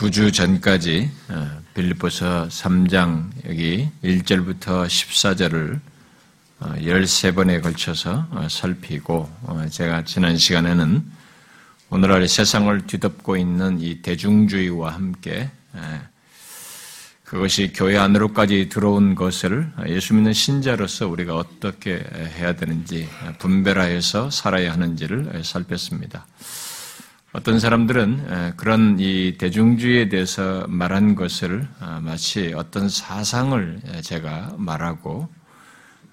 두 주 전까지 어, 빌립보서 3장 여기 1절부터 14절을 13번에 어, 걸쳐서 어, 살피고 제가 지난 시간에는 오늘날 세상을 뒤덮고 있는 이 대중주의와 함께 그것이 교회 안으로까지 들어온 것을 예수 믿는 신자로서 우리가 어떻게 해야 되는지 분별하여서 살아야 하는지를 살폈습니다. 어떤 사람들은 그런 이 대중주의에 대해서 말한 것을 어, 마치 어떤 사상을 제가 말하고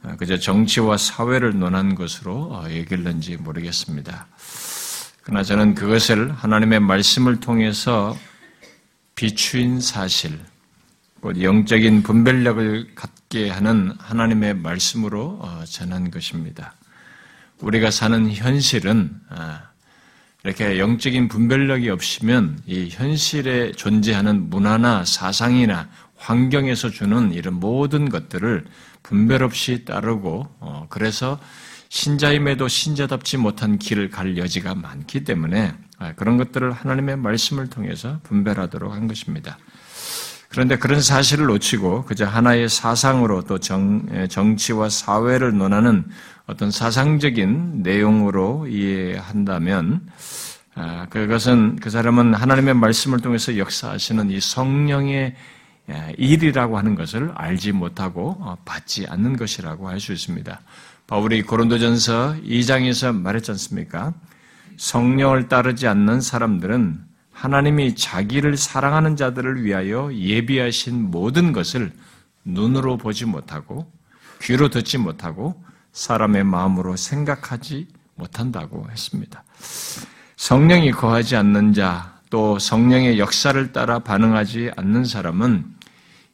어, 그저 정치와 사회를 논한 것으로 어, 여길는지 모르겠습니다. 그러나 저는 그것을 하나님의 말씀을 통해서 비추인 사실, 곧 영적인 분별력을 갖게 하는 하나님의 말씀으로 전한 것입니다. 우리가 사는 현실은 이렇게 영적인 분별력이 없으면 이 현실에 존재하는 문화나 사상이나 환경에서 주는 이런 모든 것들을 분별 없이 따르고 어, 그래서 신자임에도 신자답지 못한 길을 갈 여지가 많기 때문에 아, 그런 것들을 하나님의 말씀을 통해서 분별하도록 한 것입니다. 그런데 그런 사실을 놓치고 그저 하나의 사상으로 또 정, 정치와 사회를 논하는 어떤 사상적인 내용으로 이해한다면 아, 그것은 그 사람은 하나님의 말씀을 통해서 역사하시는 이 성령의 일이라고 하는 것을 알지 못하고 어, 받지 않는 것이라고 할 수 있습니다. 바울이 고린도전서 2장에서 말했지 않습니까? 성령을 따르지 않는 사람들은 하나님이 자기를 사랑하는 자들을 위하여 예비하신 모든 것을 눈으로 보지 못하고 귀로 듣지 못하고 사람의 마음으로 생각하지 못한다고 했습니다. 성령이 거하지 않는 자, 또 성령의 역사를 따라 반응하지 않는 사람은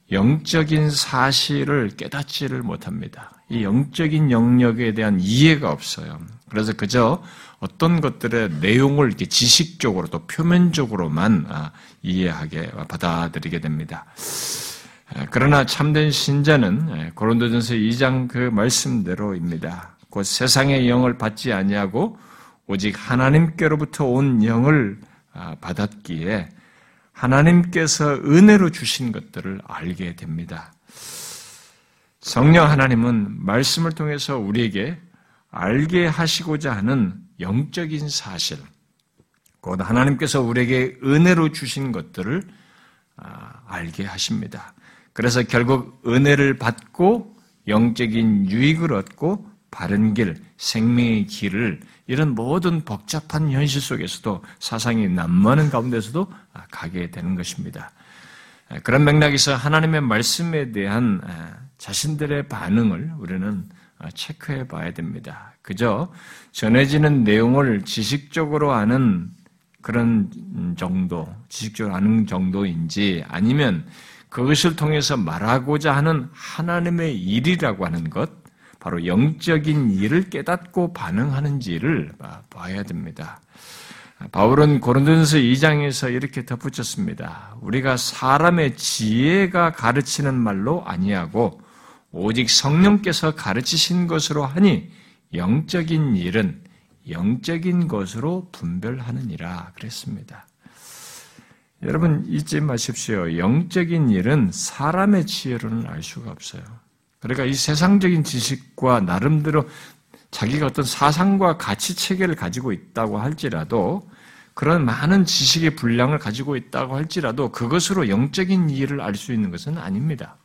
영적인 사실을 깨닫지를 못합니다. 이 영적인 영역에 대한 이해가 없어요. 그래서 그저 어떤 것들의 내용을 이렇게 지식적으로 또 표면적으로만 아, 이해하게 받아들이게 됩니다. 그러나 참된 신자는 고린도전서 2장 그 말씀대로입니다. 곧 세상의 영을 받지 아니하고 오직 하나님께로부터 온 영을 아, 받았기에 하나님께서 은혜로 주신 것들을 알게 됩니다. 성령 하나님은 말씀을 통해서 우리에게 알게 하시고자 하는 영적인 사실, 곧 하나님께서 우리에게 은혜로 주신 것들을 아, 알게 하십니다. 그래서 결국 은혜를 받고 영적인 유익을 얻고 바른 길, 생명의 길을 이런 모든 복잡한 현실 속에서도 사상이 난무하는 가운데서도 가게 되는 것입니다. 그런 맥락에서 하나님의 말씀에 대한 자신들의 반응을 우리는 체크해 봐야 됩니다. 그저 전해지는 내용을 지식적으로 아는 그런 정도, 지식적으로 아는 정도인지 아니면 그것을 통해서 말하고자 하는 하나님의 일이라고 하는 것, 바로 영적인 일을 깨닫고 반응하는지를 봐야 됩니다. 바울은 고린도전서 2장에서 이렇게 덧붙였습니다. 우리가 사람의 지혜가 가르치는 말로 아니하고 오직 성령께서 가르치신 것으로 하니 영적인 일은 영적인 것으로 분별하느니라 그랬습니다. 여러분 잊지 마십시오. 영적인 일은 사람의 지혜로는 알 수가 없어요. 그러니까 이 세상적인 지식과 나름대로 자기가 어떤 사상과 가치 체계를 가지고 있다고 할지라도 그런 많은 지식의 분량을 가지고 있다고 할지라도 그것으로 영적인 이해를 알 수 있는 것은 아닙니다.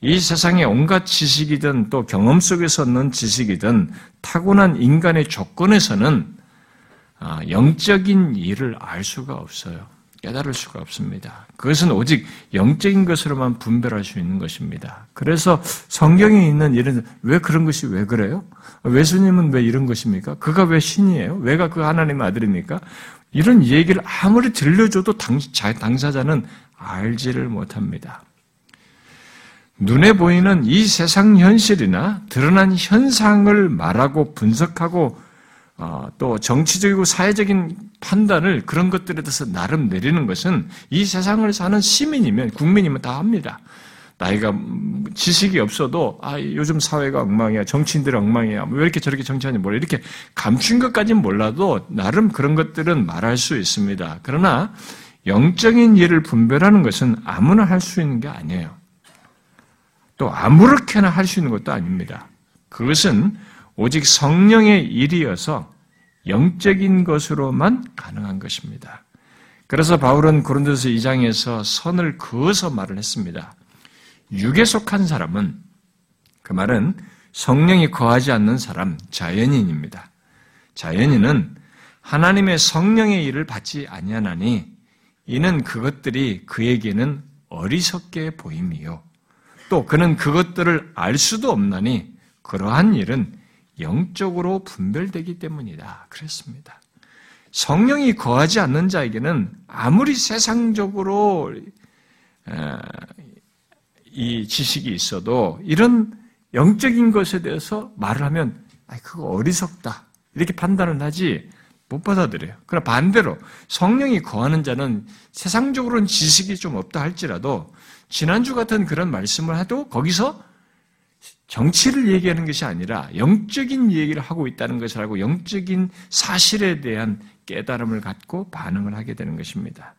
이 세상의 온갖 지식이든 또 경험 속에서 얻는 지식이든 타고난 인간의 조건에서는 아, 영적인 일을 알 수가 없어요. 깨달을 수가 없습니다. 그것은 오직 영적인 것으로만 분별할 수 있는 것입니다. 그래서 성경에 있는 이런 왜 그런 것이 왜 그래요? 외수님은 왜 이런 것입니까? 그가 왜 신이에요? 왜가 그 하나님의 아들입니까? 이런 얘기를 아무리 들려줘도 당사자는 알지를 못합니다. 눈에 보이는 이 세상 현실이나 드러난 현상을 말하고 분석하고 어, 또 정치적이고 사회적인 판단을 그런 것들에 대해서 나름 내리는 것은 이 세상을 사는 시민이면 국민이면 다 합니다. 나이가 지식이 없어도 아 요즘 사회가 엉망이야 정치인들 엉망이야 뭐왜 이렇게 저렇게 정치하는지 몰라 이렇게 감춘 것까지는 몰라도 나름 그런 것들은 말할 수 있습니다. 그러나 영적인 일을 분별하는 것은 아무나 할 수 있는 게 아니에요. 또 아무렇게나 할 수 있는 것도 아닙니다. 그것은 오직 성령의 일이어서 영적인 것으로만 가능한 것입니다. 그래서 바울은 고린도서 2장에서 선을 그어서 말을 했습니다. 육에 속한 사람은 그 말은 성령이 거하지 않는 사람, 자연인입니다. 자연인은 하나님의 성령의 일을 받지 아니하나니 이는 그것들이 그에게는 어리석게 보임이요. 또 그는 그것들을 알 수도 없나니 그러한 일은 영적으로 분별되기 때문이다. 그랬습니다. 성령이 거하지 않는 자에게는 아무리 세상적으로 이 지식이 있어도 이런 영적인 것에 대해서 말을 하면 아, 그거 어리석다 이렇게 판단을 하지 못 받아들여요. 그러나 반대로 성령이 거하는 자는 세상적으로는 지식이 좀 없다 할지라도 지난주 같은 그런 말씀을 해도 거기서 정치를 얘기하는 것이 아니라 영적인 얘기를 하고 있다는 것을 알고 영적인 사실에 대한 깨달음을 갖고 반응을 하게 되는 것입니다.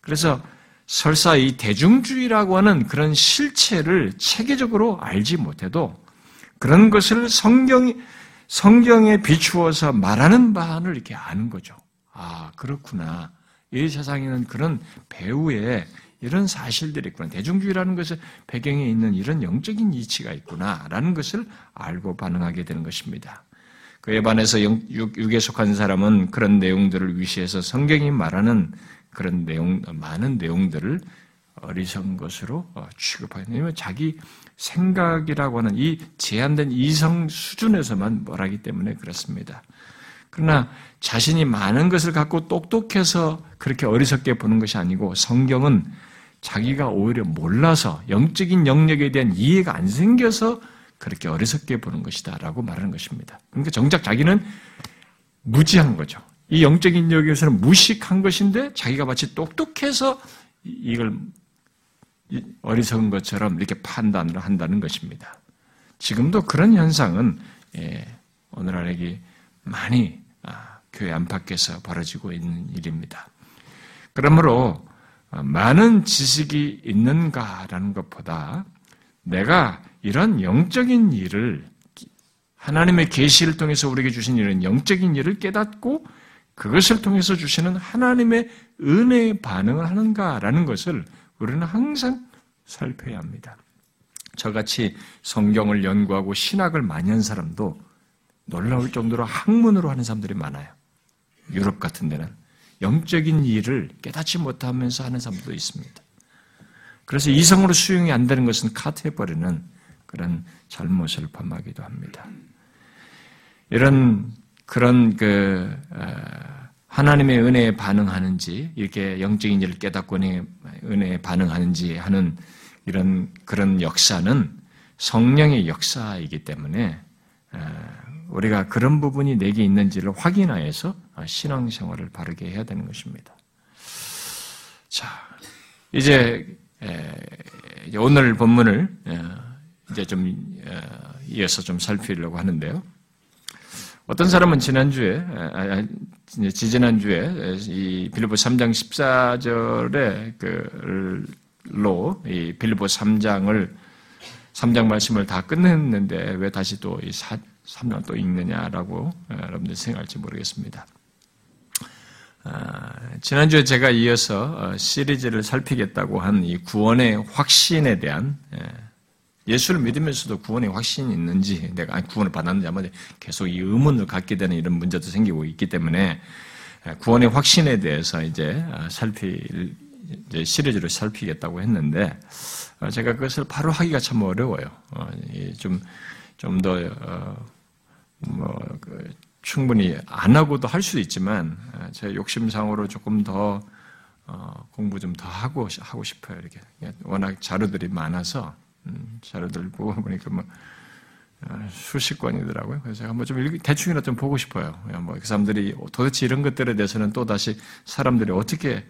그래서 설사 이 대중주의라고 하는 그런 실체를 체계적으로 알지 못해도 그런 것을 성경이 성경에 비추어서 말하는 바를 이렇게 아는 거죠. 아, 그렇구나. 이 세상에는 그런 배우의 이런 사실들이 있구나. 대중주의라는 것은 배경에 있는 이런 영적인 이치가 있구나라는 것을 알고 반응하게 되는 것입니다. 그에 반해서 육에 속한 사람은 그런 내용들을 위시해서 성경이 말하는 그런 내용, 많은 내용들을 어리석은 것으로 어, 취급하는 왜냐하면 자기 생각이라고 하는 이 제한된 이성 수준에서만 뭘하기 때문에 그렇습니다. 그러나 자신이 많은 것을 갖고 똑똑해서 그렇게 어리석게 보는 것이 아니고 성경은 자기가 오히려 몰라서 영적인 영역에 대한 이해가 안 생겨서 그렇게 어리석게 보는 것이다 라고 말하는 것입니다. 그러니까 정작 자기는 무지한 거죠. 이 영적인 영역에서는 무식한 것인데 자기가 마치 똑똑해서 이걸 어리석은 것처럼 이렇게 판단을 한다는 것입니다. 지금도 그런 현상은 예, 오늘날에게 많이 아, 교회 안팎에서 벌어지고 있는 일입니다. 그러므로 어, 많은 지식이 있는가라는 것보다 내가 이런 영적인 일을 하나님의 계시를 통해서 우리에게 주신 이런 영적인 일을 깨닫고 그것을 통해서 주시는 하나님의 은혜에 반응을 하는가라는 것을 우리는 항상 살펴야 합니다. 저같이 성경을 연구하고 신학을 많이 한 사람도 놀라울 정도로 학문으로 하는 사람들이 많아요. 유럽 같은 데는 영적인 일을 깨닫지 못하면서 하는 사람도 있습니다. 그래서 이성으로 수용이 안 되는 것은 카트해버리는 그런 잘못을 범하기도 합니다. 이런 그런 그 하나님의 은혜에 반응하는지 이렇게 영적인 일을 깨닫고 은혜에 반응하는지 하는 이런 그런 역사는 성령의 역사이기 때문에 우리가 그런 부분이 내게 있는지를 확인하여서 신앙생활을 바르게 해야 되는 것입니다. 자, 이제 오늘 본문을 이제 좀 이어서 좀 살피려고 하는데요. 어떤 사람은 지난주에, 아, 아, 지지난주에 이 빌보 3장 14절에 그로 이 빌보 3장을 3장 말씀을 다 끝냈는데 왜 다시 또 이 3장 또 읽느냐라고 여러분들 생각할지 모르겠습니다. 아, 지난주에 제가 이어서 어, 시리즈를 살피겠다고 한 이 구원의 확신에 대한 예, 예수를 믿으면서도 구원의 확신이 있는지, 내가 구원을 받았는지 아마 계속 이 의문을 갖게 되는 이런 문제도 생기고 있기 때문에 구원의 확신에 대해서 이제 아, 살필, 이제 시리즈로 살피겠다고 했는데, 어, 제가 그것을 바로 하기가 참 어려워요. 어, 좀, 좀 더, 어, 뭐, 그 충분히 안 하고도 할 수도 있지만, 제 욕심상으로 조금 더, 공부 좀 더 하고, 하고 싶어요. 이렇게. 워낙 자료들이 많아서, 음, 자료들 보고 보니까 뭐 어, 수십 권이더라고요. 그래서 제가 한번 좀 대충이라 좀 보고 싶어요. 뭐 그 사람들이 도대체 이런 것들에 대해서는 또 다시 사람들이 어떻게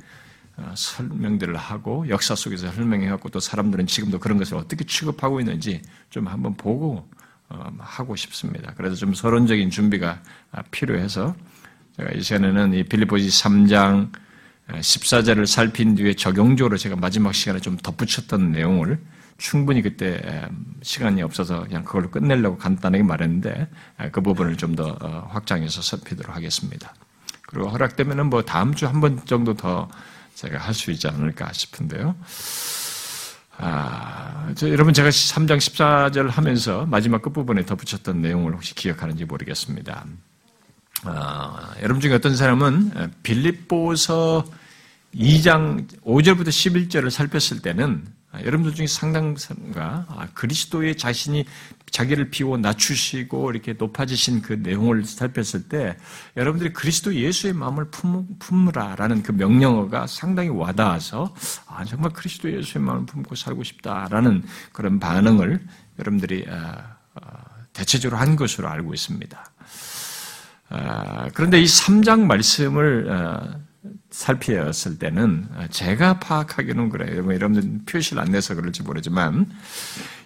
어, 설명들을 하고 역사 속에서 설명해 갖고 또 사람들은 지금도 그런 것을 어떻게 취급하고 있는지 좀 한번 보고 어, 하고 싶습니다. 그래서 좀 서론적인 준비가 아, 필요해서 제가 이 시간에는 이 빌리포지 3장 14절을 살핀 뒤에 적용적으로 제가 마지막 시간에 좀 덧붙였던 내용을 충분히 그때 시간이 없어서 그냥 그걸로 끝내려고 간단하게 말했는데 그 부분을 좀더 어, 확장해서 살피도록 하겠습니다. 그리고 허락되면은 뭐 다음 주 한 번 정도 더 제가 할 수 있지 않을까 싶은데요. 아, 저, 여러분 제가 3장 14절 하면서 마지막 끝부분에 덧붙였던 내용을 혹시 기억하는지 모르겠습니다. 아, 여러분 중에 어떤 사람은 빌립보서 2장 5절부터 11절을 살폈을 때는 아, 여러분들 중에 상당수가 아, 그리스도의 자신이 자기를 비워 낮추시고 이렇게 높아지신 그 내용을 살폈을 때 여러분들이 그리스도 예수의 마음을 품으라라는 그 명령어가 상당히 와닿아서 아, 정말 그리스도 예수의 마음을 품고 살고 싶다라는 그런 반응을 여러분들이 아, 대체적으로 한 것으로 알고 있습니다. 그런데 이 3장 말씀을 살피었을 때는 제가 파악하기는 그래요. 뭐 여러분들 표시를 안 내서 그럴지 모르지만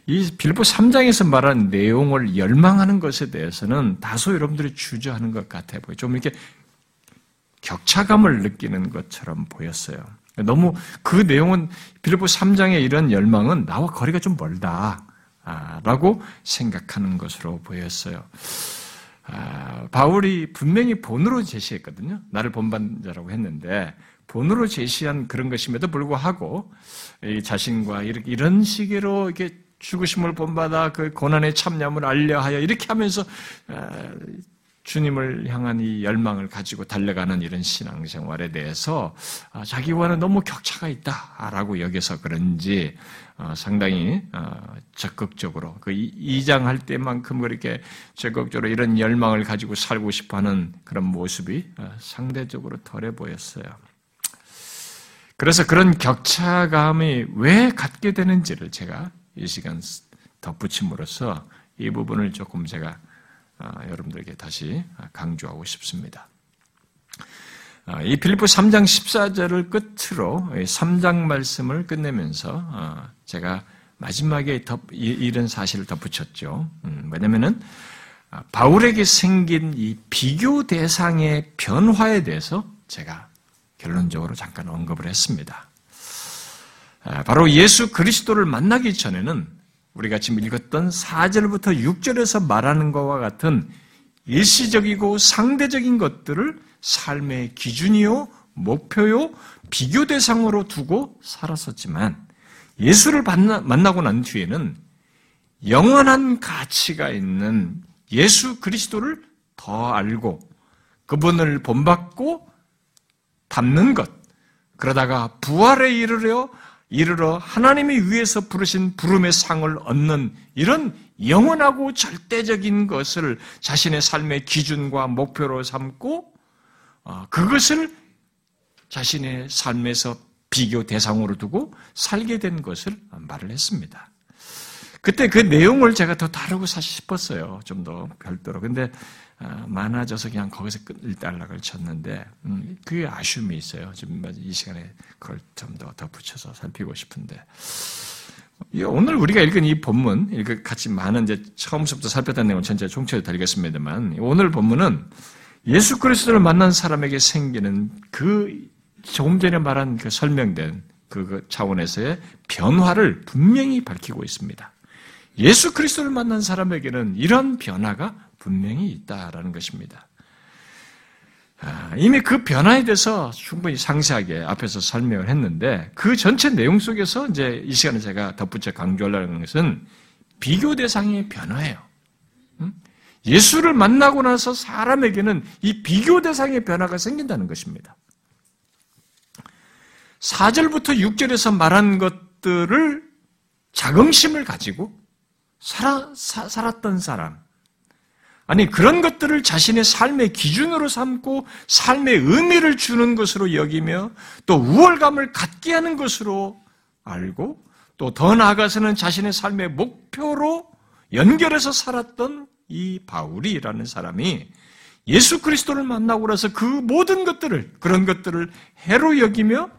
이 빌보 3장에서 말한 내용을 열망하는 것에 대해서는 다소 여러분들이 주저하는 것 같아 보여요. 좀 이렇게 격차감을 느끼는 것처럼 보였어요. 너무 그 내용은 빌보 3장의 이런 열망은 나와 거리가 좀 멀다. 라고 생각하는 것으로 보였어요. 아, 바울이 분명히 본으로 제시했거든요. 나를 본반자라고 했는데 본으로 제시한 그런 것임에도 불구하고 자신과 이런 식으로 이렇게 죽으심을 본받아 그 고난의 참념을 알려하여 이렇게 하면서 아, 주님을 향한 이 열망을 가지고 달려가는 이런 신앙생활에 대해서 아, 자기와는 너무 격차가 있다라고 여겨서 그런지 어, 상당히 어, 적극적으로 그 2장 할 때만큼 그렇게 적극적으로 이런 열망을 가지고 살고 싶어하는 그런 모습이 어, 상대적으로 덜해 보였어요. 그래서 그런 격차감이 왜 갖게 되는지를 제가 이 시간 덧붙임으로써 이 부분을 조금 제가 여러분들에게 다시 강조하고 싶습니다. 이 필리포 3장 14절을 끝으로 3장 말씀을 끝내면서 제가 마지막에 덧, 이런 사실을 덧붙였죠. 음, 왜냐면은 아, 바울에게 생긴 이 비교 대상의 변화에 대해서 제가 결론적으로 잠깐 언급을 했습니다. 아, 바로 예수 그리스도를 만나기 전에는 우리가 지금 읽었던 4절부터 6절에서 말하는 것과 같은 일시적이고 상대적인 것들을 삶의 기준이요, 목표요, 비교 대상으로 두고 살았었지만 예수를 만나, 고 난 뒤에는 영원한 가치가 있는 예수 그리스도를 더 알고 그분을 본받고 닮는 것. 그러다가 부활에 이르려 이르러 하나님이 위해서 부르신 부름의 상을 얻는 이런 영원하고 절대적인 것을 자신의 삶의 기준과 목표로 삼고 어, 그것을 자신의 삶에서 비교 대상으로 두고 살게 된 것을 말을 했습니다. 그때 그 내용을 제가 더 다루고 사실 싶었어요. 좀 더 별도로. 근데 어, 많아져서 그냥 거기서 끝일단락을 쳤는데 음, 그게 아쉬움이 있어요. 지금 이 시간에 그걸 좀 더 덧붙여서 살피고 싶은데 오늘 우리가 읽은 이 본문, 이렇게 같이 많은 이제 처음부터 살폈던 내용을 전체 총체로 드리겠습니다만 오늘 본문은 예수 그리스도를 만난 사람에게 생기는 그 조금 전에 말한 그 설명된 그 차원에서의 변화를 분명히 밝히고 있습니다. 예수 그리스도를 만난 사람에게는 이런 변화가 분명히 있다라는 것입니다. 아, 이미 그 변화에 대해서 충분히 상세하게 앞에서 설명을 했는데 그 전체 내용 속에서 이제 이 시간에 제가 덧붙여 강조하려는 것은 비교 대상의 변화예요. 예수를 만나고 나서 사람에게는 이 비교 대상의 변화가 생긴다는 것입니다. 4절부터 6절에서 말한 것들을 자긍심을 가지고 살아, 사, 살았던 사람. 아니, 그런 것들을 자신의 삶의 기준으로 삼고 삶의 의미를 주는 것으로 여기며 또 우월감을 갖게 하는 것으로 알고 또 더 나아가서는 자신의 삶의 목표로 연결해서 살았던 이 바울이라는 사람이 예수 그리스도를 만나고 나서 그 모든 것들을, 그런 것들을 해로 여기며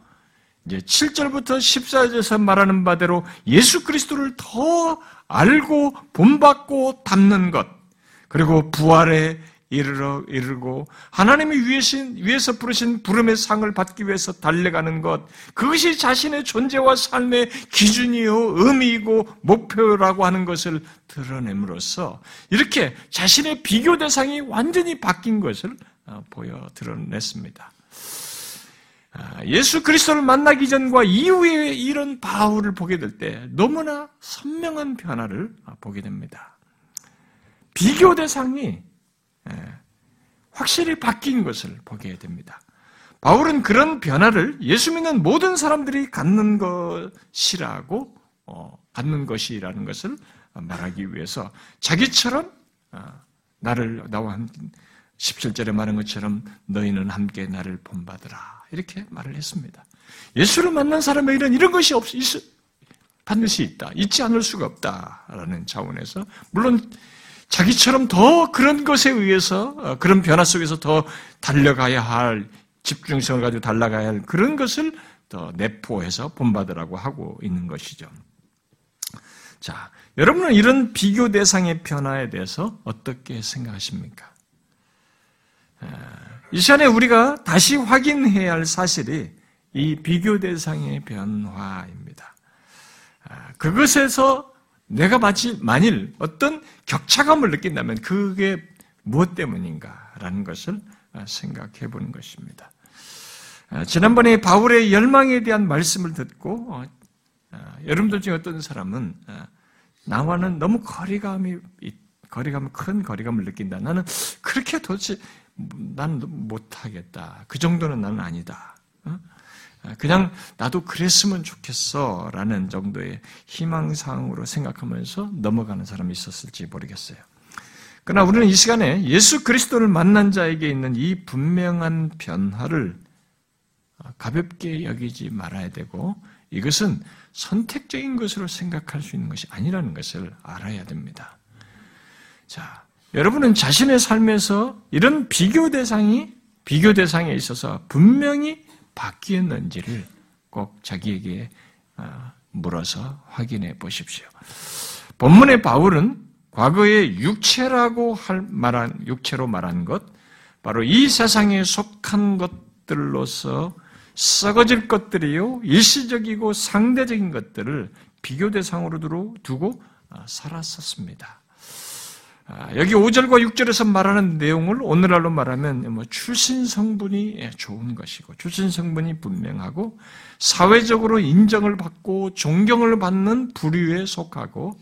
이제 7절부터 14절에서 말하는 바대로 예수 그리스도를 더 알고 본받고 닮는 것, 그리고 부활에 이르러 이르고 하나님이 위해신, 위해서 부르신 부름의 상을 받기 위해서 달려가는 것 그것이 자신의 존재와 삶의 기준이요 의미이고 목표라고 하는 것을 드러냄으로써 이렇게 자신의 비교 대상이 완전히 바뀐 것을 어, 보여 드러냈습니다. 아, 예수 그리스도를 만나기 전과 이후에 이런 바울을 보게 될 때 너무나 선명한 변화를 보게 됩니다. 비교 대상이 예, 확실히 바뀐 것을 보게 됩니다. 바울은 그런 변화를 예수 믿는 모든 사람들이 갖는 것이라고 어, 갖는 것이라는 것을 말하기 위해서 자기처럼 어, 나를 나와 함께 17절에 말한 것처럼 너희는 함께 나를 본받으라 이렇게 말을 했습니다. 예수를 만난 사람에게는 이런 것이 없, 반드시 있다. 있지 않을 수가 없다 라는 차원에서 물론 자기처럼 더 그런 것에 의해서 어, 그런 변화 속에서 더 달려가야 할 집중성을 가지고 달려가야 할 그런 것을 더 내포해서 본받으라고 하고 있는 것이죠. 자, 여러분은 이런 비교 대상의 변화에 대해서 어떻게 생각하십니까? 이 시간에 우리가 다시 확인해야 할 사실이 이 비교 대상의 변화입니다. 아, 그것에서 내가 만일 어떤 격차감을 느낀다면 그게 무엇 때문인가라는 것을 생각해 보는 것입니다. 아, 지난번에 바울의 열망에 대한 말씀을 듣고 어, 아, 여러분들 중에 어떤 사람은 아, 나와는 너무 거리감이 거리감 큰 거리감을 느낀다. 나는 그렇게 도대체 나는 못하겠다. 그 정도는 나는 아니다. 어? 그냥 나도 그랬으면 좋겠어 라는 정도의 희망사항으로 생각하면서 넘어가는 사람이 있었을지 모르겠어요. 그러나 우리는 이 시간에 예수 그리스도를 만난 자에게 있는 이 분명한 변화를 가볍게 여기지 말아야 되고 이것은 선택적인 것으로 생각할 수 있는 것이 아니라는 것을 알아야 됩니다. 자, 여러분은 자신의 삶에서 이런 비교 대상이 비교 대상에 있어서 분명히 바뀌었는지를 꼭 자기에게 어, 물어서 확인해 보십시오. 본문의 바울은 과거의 육체라고 할 말한 육체로 말한 것, 바로 이 세상에 속한 것들로서 썩어질 것들이요 일시적이고 상대적인 것들을 비교 대상으로 두고 어, 살았었습니다. 아, 여기 5절과 6절에서 말하는 내용을 오늘날로 말하면 뭐 출신 성분이 예, 좋은 것이고 출신 성분이 분명하고 사회적으로 인정을 받고 존경을 받는 부류에 속하고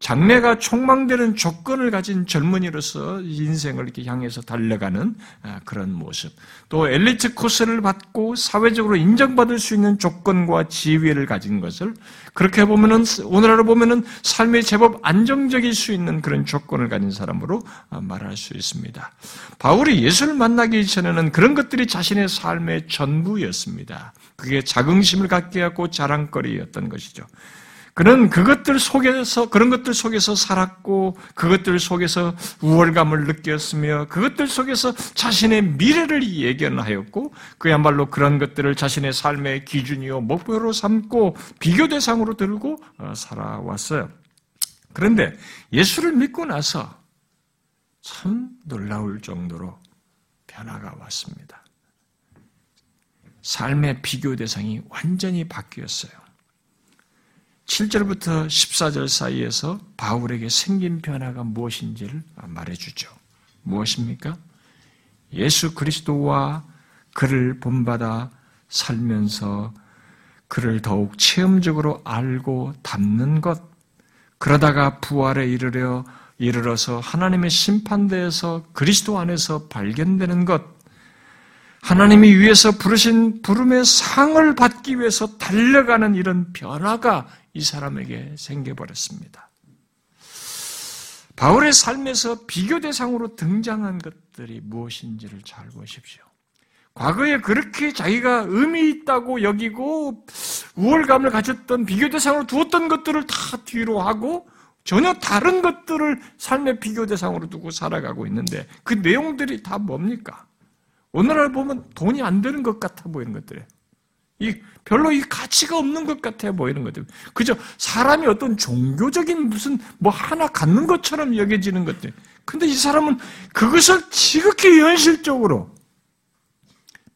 장래가 촉망되는 조건을 가진 젊은이로서 인생을 이렇게 향해서 달려가는 아, 그런 모습. 또 엘리트 코스를 받고 사회적으로 인정받을 수 있는 조건과 지위를 가진 것을 그렇게 보면은 오늘날로 보면은 삶이 제법 안정적일 수 있는 그런 조건을 가진 사람으로 아, 말할 수 있습니다. 바울이 예수를 만나기 전에는 그런 것들이 자신의 삶의 전부였습니다. 그게 자긍심을 갖게 하고 자랑거리였던 것이죠. 그는 그것들 속에서, 그런 것들 속에서 살았고, 그것들 속에서 우월감을 느꼈으며, 그것들 속에서 자신의 미래를 예견하였고, 그야말로 그런 것들을 자신의 삶의 기준이요, 목표로 삼고, 비교 대상으로 들고 어, 살아왔어요. 그런데 예수를 믿고 나서 참 놀라울 정도로 변화가 왔습니다. 삶의 비교 대상이 완전히 바뀌었어요. 7절부터 14절 사이에서 바울에게 생긴 변화가 무엇인지를 말해주죠. 무엇입니까? 예수 그리스도와 그를 본받아 살면서 그를 더욱 체험적으로 알고 닮는 것, 그러다가 부활에 이르려 이르러서 하나님의 심판대에서 그리스도 안에서 발견되는 것, 하나님이 위해서 부르신 부름의 상을 받기 위해서 달려가는 이런 변화가 이 사람에게 생겨버렸습니다. 바울의 삶에서 비교 대상으로 등장한 것들이 무엇인지를 잘 보십시오. 과거에 그렇게 자기가 의미 있다고 여기고 우월감을 가졌던 비교 대상으로 두었던 것들을 다 뒤로 하고 전혀 다른 것들을 삶의 비교 대상으로 두고 살아가고 있는데 그 내용들이 다 뭡니까? 오늘날 보면 돈이 안 되는 것 같아 보이는 것들이에요. 이 별로 이 가치가 없는 것 같아 보이는 것들. 그저 사람이 어떤 종교적인 무슨 뭐 하나 갖는 것처럼 여겨지는 것들. 근데 이 사람은 그것을 지극히 현실적으로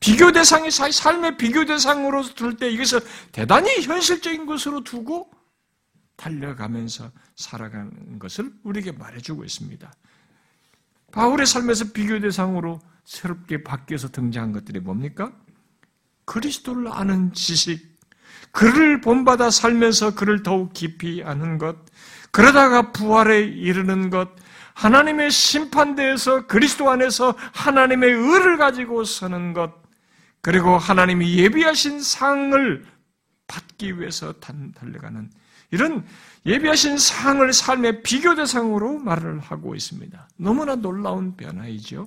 비교 대상이 삶의 비교 대상으로 둘 때 이것을 대단히 현실적인 것으로 두고 달려가면서 살아가는 것을 우리에게 말해주고 있습니다. 바울의 삶에서 비교 대상으로 새롭게 바뀌어서 등장한 것들이 뭡니까? 그리스도를 아는 지식, 그를 본받아 살면서 그를 더욱 깊이 아는 것, 그러다가 부활에 이르는 것, 하나님의 심판대에서 그리스도 안에서 하나님의 의를 가지고 서는 것, 그리고 하나님이 예비하신 상을 받기 위해서 달려가는 이런 예비하신 상을 삶의 비교 대상으로 말을 하고 있습니다. 너무나 놀라운 변화이죠.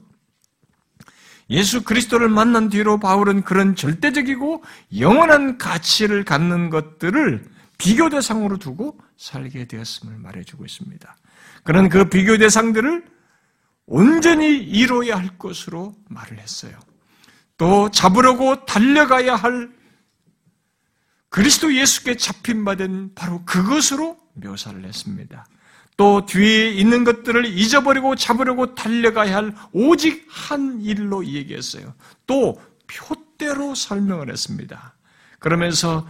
예수 그리스도를 만난 뒤로 바울은 그런 절대적이고 영원한 가치를 갖는 것들을 비교 대상으로 두고 살게 되었음을 말해주고 있습니다. 그런 그 비교 대상들을 온전히 이루어야 할 것으로 말을 했어요. 또 잡으려고 달려가야 할 그리스도 예수께 잡힌 바된 바로 그것으로 묘사를 했습니다. 또 뒤에 있는 것들을 잊어버리고 잡으려고 달려가야 할 오직 한 일로 얘기했어요. 또 표대로 설명을 했습니다. 그러면서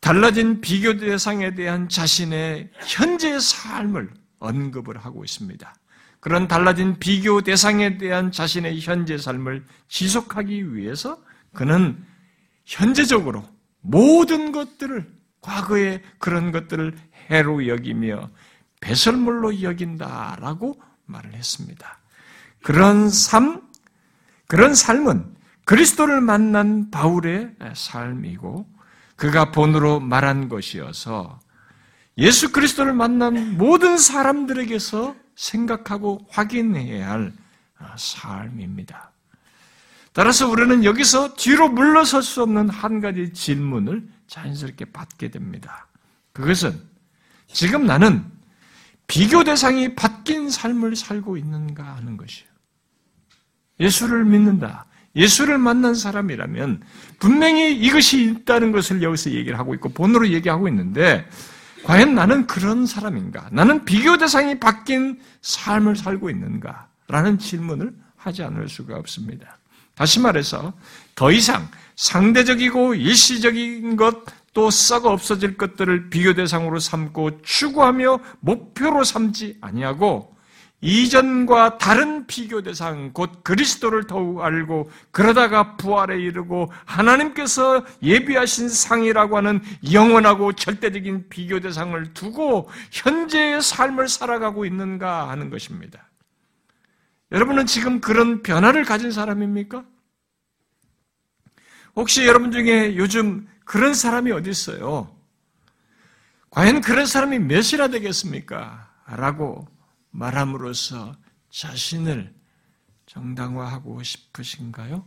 달라진 비교 대상에 대한 자신의 현재 삶을 언급을 하고 있습니다. 그런 달라진 비교 대상에 대한 자신의 현재 삶을 지속하기 위해서 그는 현재적으로 모든 것들을 과거의 그런 것들을 해로 여기며 배설물로 여긴다라고 말을 했습니다. 그런 삶, 그런 삶은 그리스도를 만난 바울의 삶이고 그가 본으로 말한 것이어서 예수 그리스도를 만난 모든 사람들에게서 생각하고 확인해야 할 삶입니다. 따라서 우리는 여기서 뒤로 물러설 수 없는 한 가지 질문을 자연스럽게 받게 됩니다. 그것은 지금 나는 비교 대상이 바뀐 삶을 살고 있는가 하는 것이에요. 예수를 믿는다. 예수를 만난 사람이라면 분명히 이것이 있다는 것을 여기서 얘기를 하고 있고 본으로 얘기하고 있는데 과연 나는 그런 사람인가? 나는 비교 대상이 바뀐 삶을 살고 있는가? 라는 질문을 하지 않을 수가 없습니다. 다시 말해서 더 이상 상대적이고 일시적인 것, 또 썩어 없어질 것들을 비교 대상으로 삼고 추구하며 목표로 삼지 아니하고 이전과 다른 비교 대상, 곧 그리스도를 더욱 알고 그러다가 부활에 이르고 하나님께서 예비하신 상이라고 하는 영원하고 절대적인 비교 대상을 두고 현재의 삶을 살아가고 있는가 하는 것입니다. 여러분은 지금 그런 변화를 가진 사람입니까? 혹시 여러분 중에 요즘 그런 사람이 어디 있어요? 과연 그런 사람이 몇이나 되겠습니까? 라고 말함으로써 자신을 정당화하고 싶으신가요?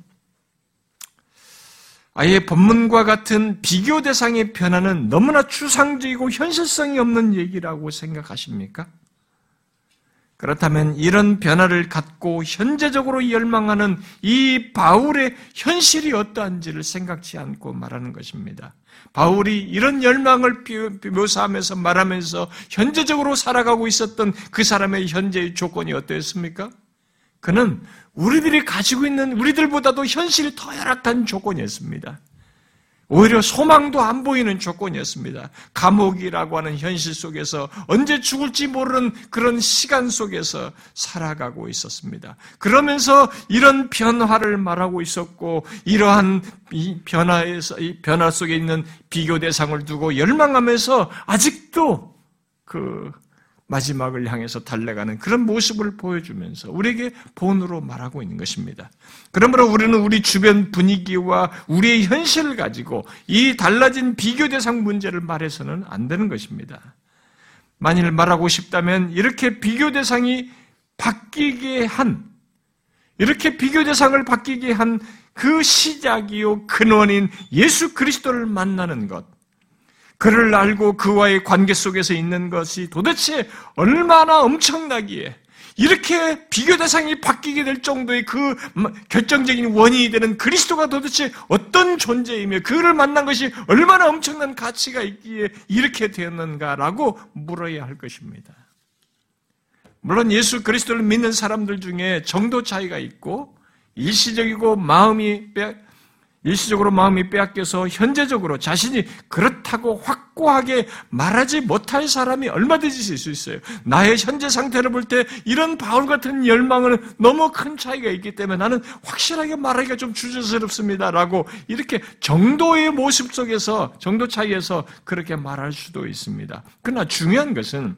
아예 본문과 같은 비교 대상의 변화는 너무나 추상적이고 현실성이 없는 얘기라고 생각하십니까? 그렇다면 이런 변화를 갖고 현재적으로 열망하는 이 바울의 현실이 어떠한지를 생각지 않고 말하는 것입니다. 바울이 이런 열망을 묘사하면서 말하면서 현재적으로 살아가고 있었던 그 사람의 현재의 조건이 어떠했습니까? 그는 우리들이 가지고 있는 우리들보다도 현실이 더 열악한 조건이었습니다. 오히려 소망도 안 보이는 조건이었습니다. 감옥이라고 하는 현실 속에서 언제 죽을지 모르는 그런 시간 속에서 살아가고 있었습니다. 그러면서 이런 변화를 말하고 있었고 이러한 이 변화에서 이 변화 속에 있는 비교 대상을 두고 열망하면서 아직도 그 마지막을 향해서 달려가는 그런 모습을 보여주면서 우리에게 본으로 말하고 있는 것입니다. 그러므로 우리는 우리 주변 분위기와 우리의 현실을 가지고 이 달라진 비교 대상 문제를 말해서는 안 되는 것입니다. 만일 말하고 싶다면 이렇게 비교 대상이 바뀌게 한, 이렇게 비교 대상을 바뀌게 한 그 시작이요 근원인 예수 그리스도를 만나는 것, 그를 알고 그와의 관계 속에서 있는 것이 도대체 얼마나 엄청나기에 이렇게 비교 대상이 바뀌게 될 정도의 그 결정적인 원인이 되는 그리스도가 도대체 어떤 존재이며 그를 만난 것이 얼마나 엄청난 가치가 있기에 이렇게 되었는가라고 물어야 할 것입니다. 물론 예수 그리스도를 믿는 사람들 중에 정도 차이가 있고 일시적이고 마음이 일시적으로 마음이 빼앗겨서 현재적으로 자신이 그렇다고 확고하게 말하지 못할 사람이 얼마든지 있을 수 있어요. 나의 현재 상태를 볼 때 이런 바울 같은 열망은 너무 큰 차이가 있기 때문에 나는 확실하게 말하기가 좀 주저스럽습니다라고 이렇게 정도의 모습 속에서 정도 차이에서 그렇게 말할 수도 있습니다. 그러나 중요한 것은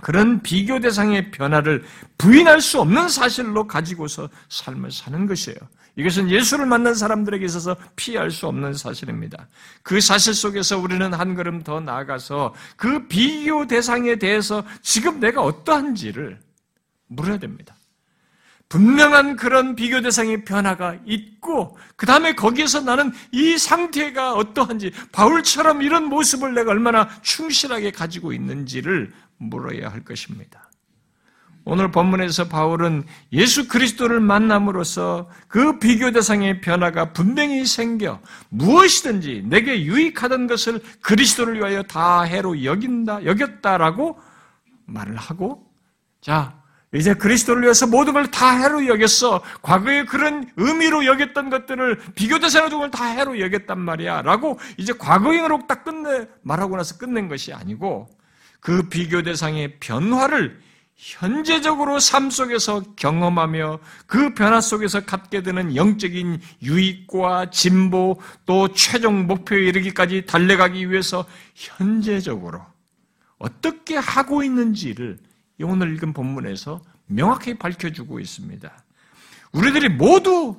그런 비교 대상의 변화를 부인할 수 없는 사실로 가지고서 삶을 사는 것이에요. 이것은 예수를 만난 사람들에게 있어서 피할 수 없는 사실입니다. 그 사실 속에서 우리는 한 걸음 더 나아가서 그 비교 대상에 대해서 지금 내가 어떠한지를 물어야 됩니다. 분명한 그런 비교 대상의 변화가 있고, 그 다음에 거기에서 나는 이 상태가 어떠한지, 바울처럼 이런 모습을 내가 얼마나 충실하게 가지고 있는지를 물어야 할 것입니다. 오늘 본문에서 바울은 예수 그리스도를 만남으로써 그 비교 대상의 변화가 분명히 생겨 무엇이든지 내게 유익하던 것을 그리스도를 위하여 다 해로 여긴다, 여겼다라고 말을 하고, 자, 이제 그리스도를 위해서 모든 걸 다 해로 여겼어. 과거에 그런 의미로 여겼던 것들을 비교 대상으로 두고 다 해로 여겼단 말이야. 라고 이제 과거형으로 딱 끝내, 말하고 나서 끝낸 것이 아니고, 그 비교 대상의 변화를 현재적으로 삶 속에서 경험하며 그 변화 속에서 갖게 되는 영적인 유익과 진보 또 최종 목표에 이르기까지 달려가기 위해서 현재적으로 어떻게 하고 있는지를 오늘 읽은 본문에서 명확히 밝혀주고 있습니다. 우리들이 모두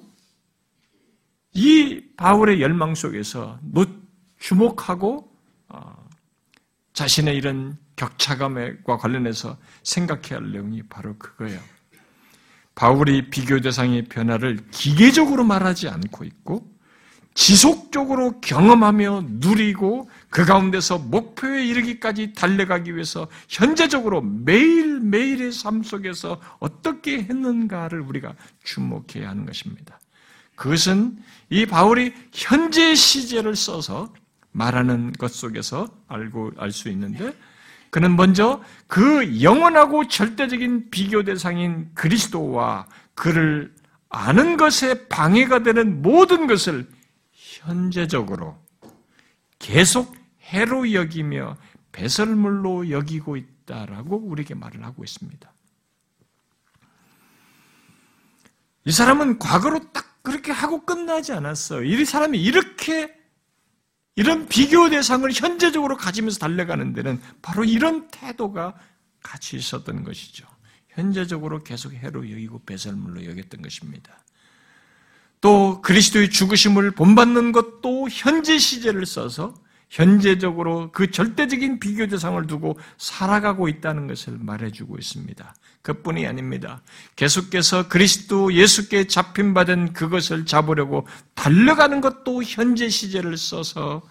이 바울의 열망 속에서 주목하고 어, 자신의 이런 격차감과 관련해서 생각해야 할 내용이 바로 그거예요. 바울이 비교 대상의 변화를 기계적으로 말하지 않고 있고 지속적으로 경험하며 누리고 그 가운데서 목표에 이르기까지 달려가기 위해서 현재적으로 매일매일의 삶 속에서 어떻게 했는가를 우리가 주목해야 하는 것입니다. 그것은 이 바울이 현재 시제를 써서 말하는 것 속에서 알고 알 수 있는데 그는 먼저 그 영원하고 절대적인 비교 대상인 그리스도와 그를 아는 것에 방해가 되는 모든 것을 현재적으로 계속 해로 여기며 배설물로 여기고 있다라고 우리에게 말을 하고 있습니다. 이 사람은 과거로 딱 그렇게 하고 끝나지 않았어요. 이 사람이 이렇게 이런 비교 대상을 현재적으로 가지면서 달려가는 데는 바로 이런 태도가 같이 있었던 것이죠. 현재적으로 계속 해로 여기고 배설물로 여겼던 것입니다. 또 그리스도의 죽으심을 본받는 것도 현재 시제를 써서 현재적으로 그 절대적인 비교 대상을 두고 살아가고 있다는 것을 말해주고 있습니다. 그뿐이 아닙니다. 계속해서 그리스도 예수께 잡힌 받은 그것을 잡으려고 달려가는 것도 현재 시제를 써서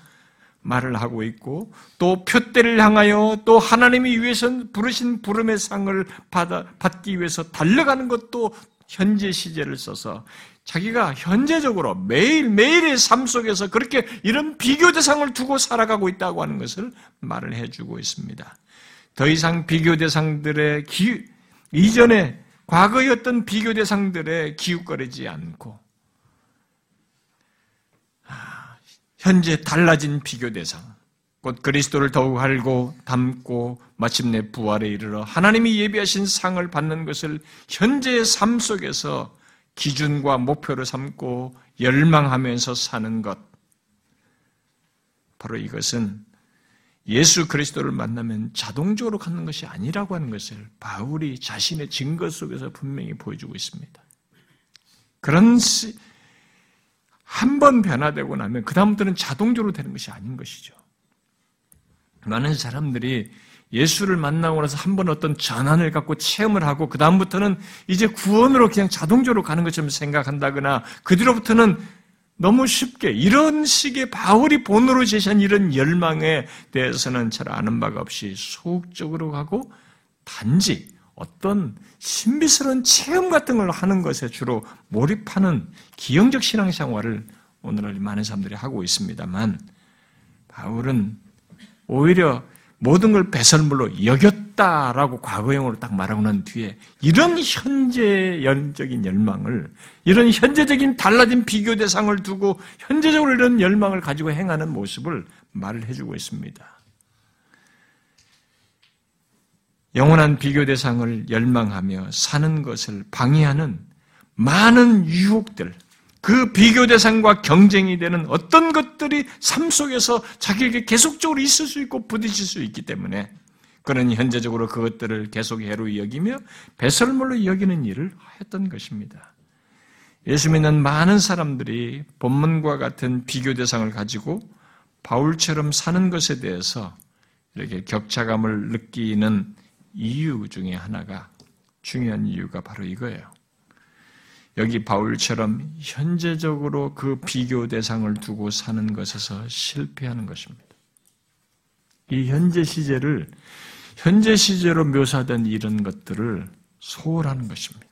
말을 하고 있고 또 표대를 향하여 또 하나님이 위해서 부르신 부름의 상을 받아, 받기 위해서 달려가는 것도 현재 시제를 써서 자기가 현재적으로 매일매일의 삶 속에서 그렇게 이런 비교 대상을 두고 살아가고 있다고 하는 것을 말을 해주고 있습니다. 더 이상 비교 대상들의 기, 이전에 과거였던 비교 대상들의 기웃거리지 않고 아, 현재 달라진 비교 대상, 곧 그리스도를 더욱 알고 담고 마침내 부활에 이르러 하나님이 예비하신 상을 받는 것을 현재의 삶 속에서 기준과 목표를 삼고 열망하면서 사는 것. 바로 이것은 예수 그리스도를 만나면 자동적으로 갖는 것이 아니라고 하는 것을 바울이 자신의 증거 속에서 분명히 보여주고 있습니다. 그런 한 번 변화되고 나면 그다음부터는 자동적으로 되는 것이 아닌 것이죠. 많은 사람들이 예수를 만나고 나서 한 번 어떤 전환을 갖고 체험을 하고 그 다음부터는 이제 구원으로 그냥 자동적으로 가는 것처럼 생각한다거나 그 뒤로부터는 너무 쉽게 이런 식의 바울이 본으로 제시한 이런 열망에 대해서는 잘 아는 바가 없이 소극적으로 가고 단지 어떤 신비스러운 체험 같은 걸 하는 것에 주로 몰입하는 기형적 신앙생활을 오늘날 많은 사람들이 하고 있습니다만 바울은 오히려 모든 걸 배설물로 여겼다라고 과거형으로 딱 말하고 난 뒤에 이런 현재적인 열망을 이런 현재적인 달라진 비교 대상을 두고 현재적으로 이런 열망을 가지고 행하는 모습을 말을 해주고 있습니다. 영원한 비교 대상을 열망하며 사는 것을 방해하는 많은 유혹들, 그 비교 대상과 경쟁이 되는 어떤 것들이 삶 속에서 자기에게 계속적으로 있을 수 있고 부딪힐 수 있기 때문에 그는 현재적으로 그것들을 계속 해로 여기며 배설물로 여기는 일을 했던 것입니다. 예수 믿는 많은 사람들이 본문과 같은 비교 대상을 가지고 바울처럼 사는 것에 대해서 이렇게 격차감을 느끼는 이유 중에 하나가 중요한 이유가 바로 이거예요. 여기 바울처럼 현재적으로 그 비교 대상을 두고 사는 것에서 실패하는 것입니다. 이 현재 시제를 현재 시제로 묘사된 이런 것들을 소홀하는 것입니다.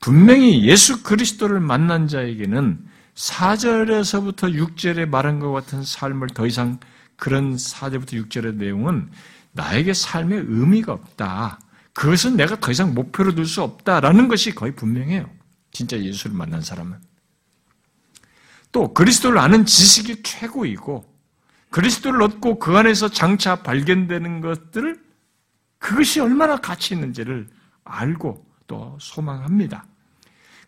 분명히 예수 그리스도를 만난 자에게는 4절에서부터 6절에 말한 것 같은 삶을 더 이상 그런 4절부터 6절의 내용은 나에게 삶의 의미가 없다. 그것은 내가 더 이상 목표로 둘 수 없다라는 것이 거의 분명해요. 진짜 예수를 만난 사람은. 또 그리스도를 아는 지식이 최고이고 그리스도를 얻고 그 안에서 장차 발견되는 것들을 그것이 얼마나 가치 있는지를 알고 또 소망합니다.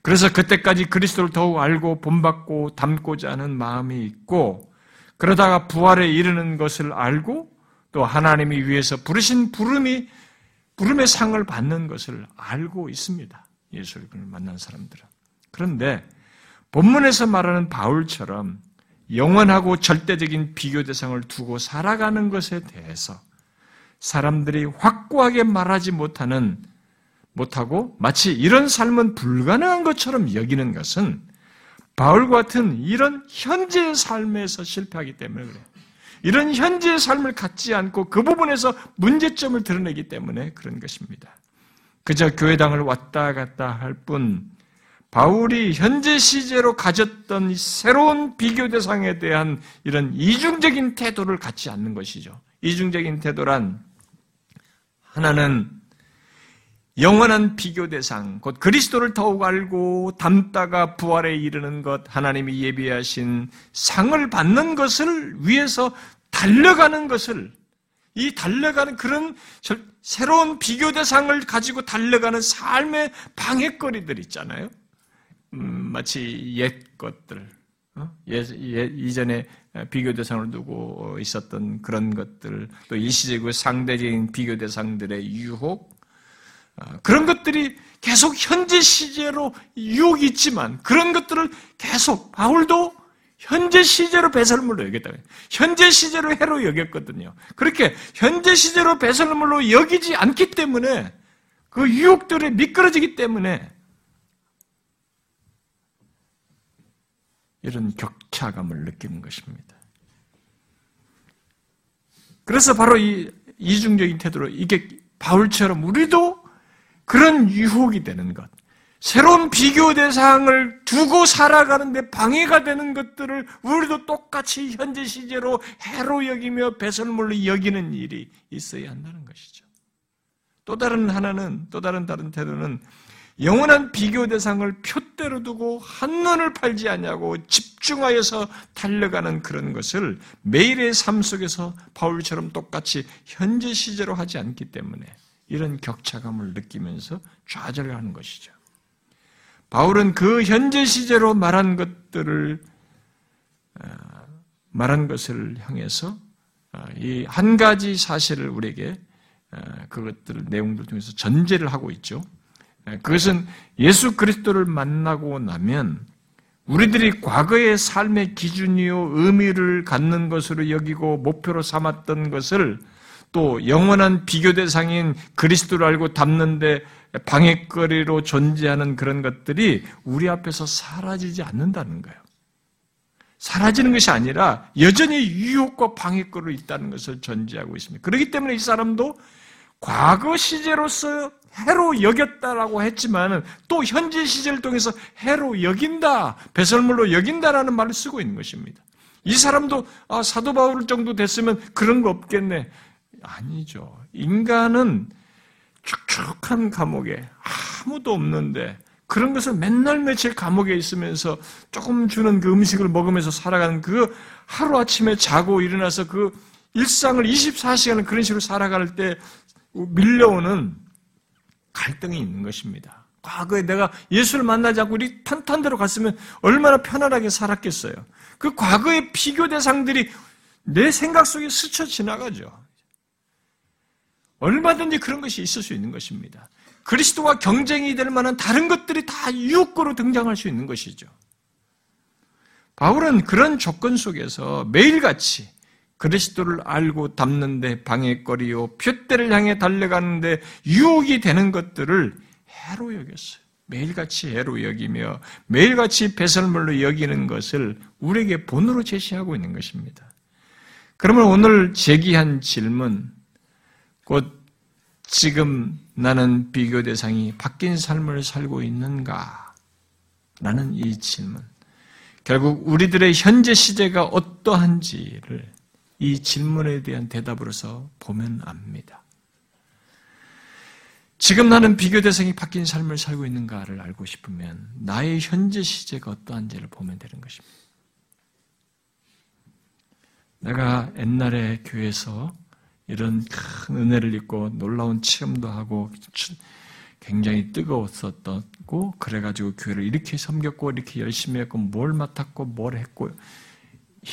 그래서 그때까지 그리스도를 더욱 알고 본받고 닮고자 하는 마음이 있고 그러다가 부활에 이르는 것을 알고 또 하나님이 위해서 부르신 부름이 부름의 상을 받는 것을 알고 있습니다. 예수를 만난 사람들은. 그런데 본문에서 말하는 바울처럼 영원하고 절대적인 비교 대상을 두고 살아가는 것에 대해서 사람들이 확고하게 말하지 못하는 못하고 마치 이런 삶은 불가능한 것처럼 여기는 것은 바울 같은 이런 현재의 삶에서 실패하기 때문에 그래요. 이런 현재의 삶을 갖지 않고 그 부분에서 문제점을 드러내기 때문에 그런 것입니다. 그저 교회당을 왔다 갔다 할 뿐, 바울이 현재 시제로 가졌던 새로운 비교 대상에 대한 이런 이중적인 태도를 갖지 않는 것이죠. 이중적인 태도란 하나는 영원한 비교 대상, 곧 그리스도를 더욱 알고 닮다가 부활에 이르는 것, 하나님이 예비하신 상을 받는 것을 위해서 달려가는 것을, 이 달려가는 그런 새로운 비교 대상을 가지고 달려가는 삶의 방해거리들 있잖아요. 음, 마치 옛 것들, 어? 예, 예, 이전에 비교 대상을 두고 있었던 그런 것들, 또 일시적이고 상대적인 비교 대상들의 유혹, 어, 그런 것들이 계속 현재 시제로 유혹이 있지만 그런 것들을 계속 바울도 현재 시제로 배설물로 여겼다. 현재 시제로 해로 여겼거든요. 그렇게 현재 시제로 배설물로 여기지 않기 때문에 그 유혹들에 미끄러지기 때문에 이런 격차감을 느끼는 것입니다. 그래서 바로 이 이중적인 태도로 이게 바울처럼 우리도 그런 유혹이 되는 것, 새로운 비교 대상을 두고 살아가는데 방해가 되는 것들을 우리도 똑같이 현재 시제로 해로 여기며 배설물로 여기는 일이 있어야 한다는 것이죠. 또 다른 하나는, 또 다른 다른 태도는 영원한 비교 대상을 표대로 두고 한눈을 팔지 않냐고 집중하여서 달려가는 그런 것을 매일의 삶 속에서 바울처럼 똑같이 현재 시제로 하지 않기 때문에 이런 격차감을 느끼면서 좌절하는 것이죠. 바울은 그 현재 시제로 말한 것들을 어, 말한 것을 향해서 어, 이한 가지 사실을 우리에게 어, 그것들 내용들 중에서 전제를 하고 있죠. 그것은 예수 그리스도를 만나고 나면 우리들이 과거의 삶의 기준이요 의미를 갖는 것으로 여기고 목표로 삼았던 것을 또 영원한 비교 대상인 그리스도를 알고 담는데 방해거리로 존재하는 그런 것들이 우리 앞에서 사라지지 않는다는 거예요. 사라지는 것이 아니라 여전히 유혹과 방해거리로 있다는 것을 전제하고 있습니다. 그렇기 때문에 이 사람도 과거 시제로서 해로 여겼다라고 했지만은 또 현재 시제를 통해서 해로 여긴다, 배설물로 여긴다라는 말을 쓰고 있는 것입니다. 이 사람도 아, 사도 바울 정도 됐으면 그런 거 없겠네. 아니죠. 인간은 축축한 감옥에 아무도 없는데 그런 것을 맨날 며칠 감옥에 있으면서 조금 주는 그 음식을 먹으면서 살아가는 그 하루아침에 자고 일어나서 그 일상을 24시간을 그런 식으로 살아갈 때 밀려오는 갈등이 있는 것입니다. 과거에 내가 예수를 만나지 않고 우리 탄탄대로 갔으면 얼마나 편안하게 살았겠어요. 그 과거의 비교 대상들이 내 생각 속에 스쳐 지나가죠. 얼마든지 그런 것이 있을 수 있는 것입니다. 그리스도와 경쟁이 될 만한 다른 것들이 다 유혹거로 등장할 수 있는 것이죠. 바울은 그런 조건 속에서 매일같이 그리스도를 알고 담는데 방해거리요 표대를 향해 달려가는데 유혹이 되는 것들을 해로 여겼어요. 매일같이 해로 여기며 매일같이 배설물로 여기는 것을 우리에게 본으로 제시하고 있는 것입니다. 그러면 오늘 제기한 질문, 곧 지금 나는 비교 대상이 바뀐 삶을 살고 있는가? 라는 이 질문. 결국 우리들의 현재 시제가 어떠한지를 이 질문에 대한 대답으로서 보면 압니다. 지금 나는 비교 대상이 바뀐 삶을 살고 있는가를 알고 싶으면 나의 현재 시제가 어떠한지를 보면 되는 것입니다. 내가 옛날에 교회에서 이런 큰 은혜를 입고 놀라운 체험도 하고 굉장히 뜨거웠었고 그래가지고 교회를 이렇게 섬겼고 이렇게 열심히 했고 뭘 맡았고 뭘 했고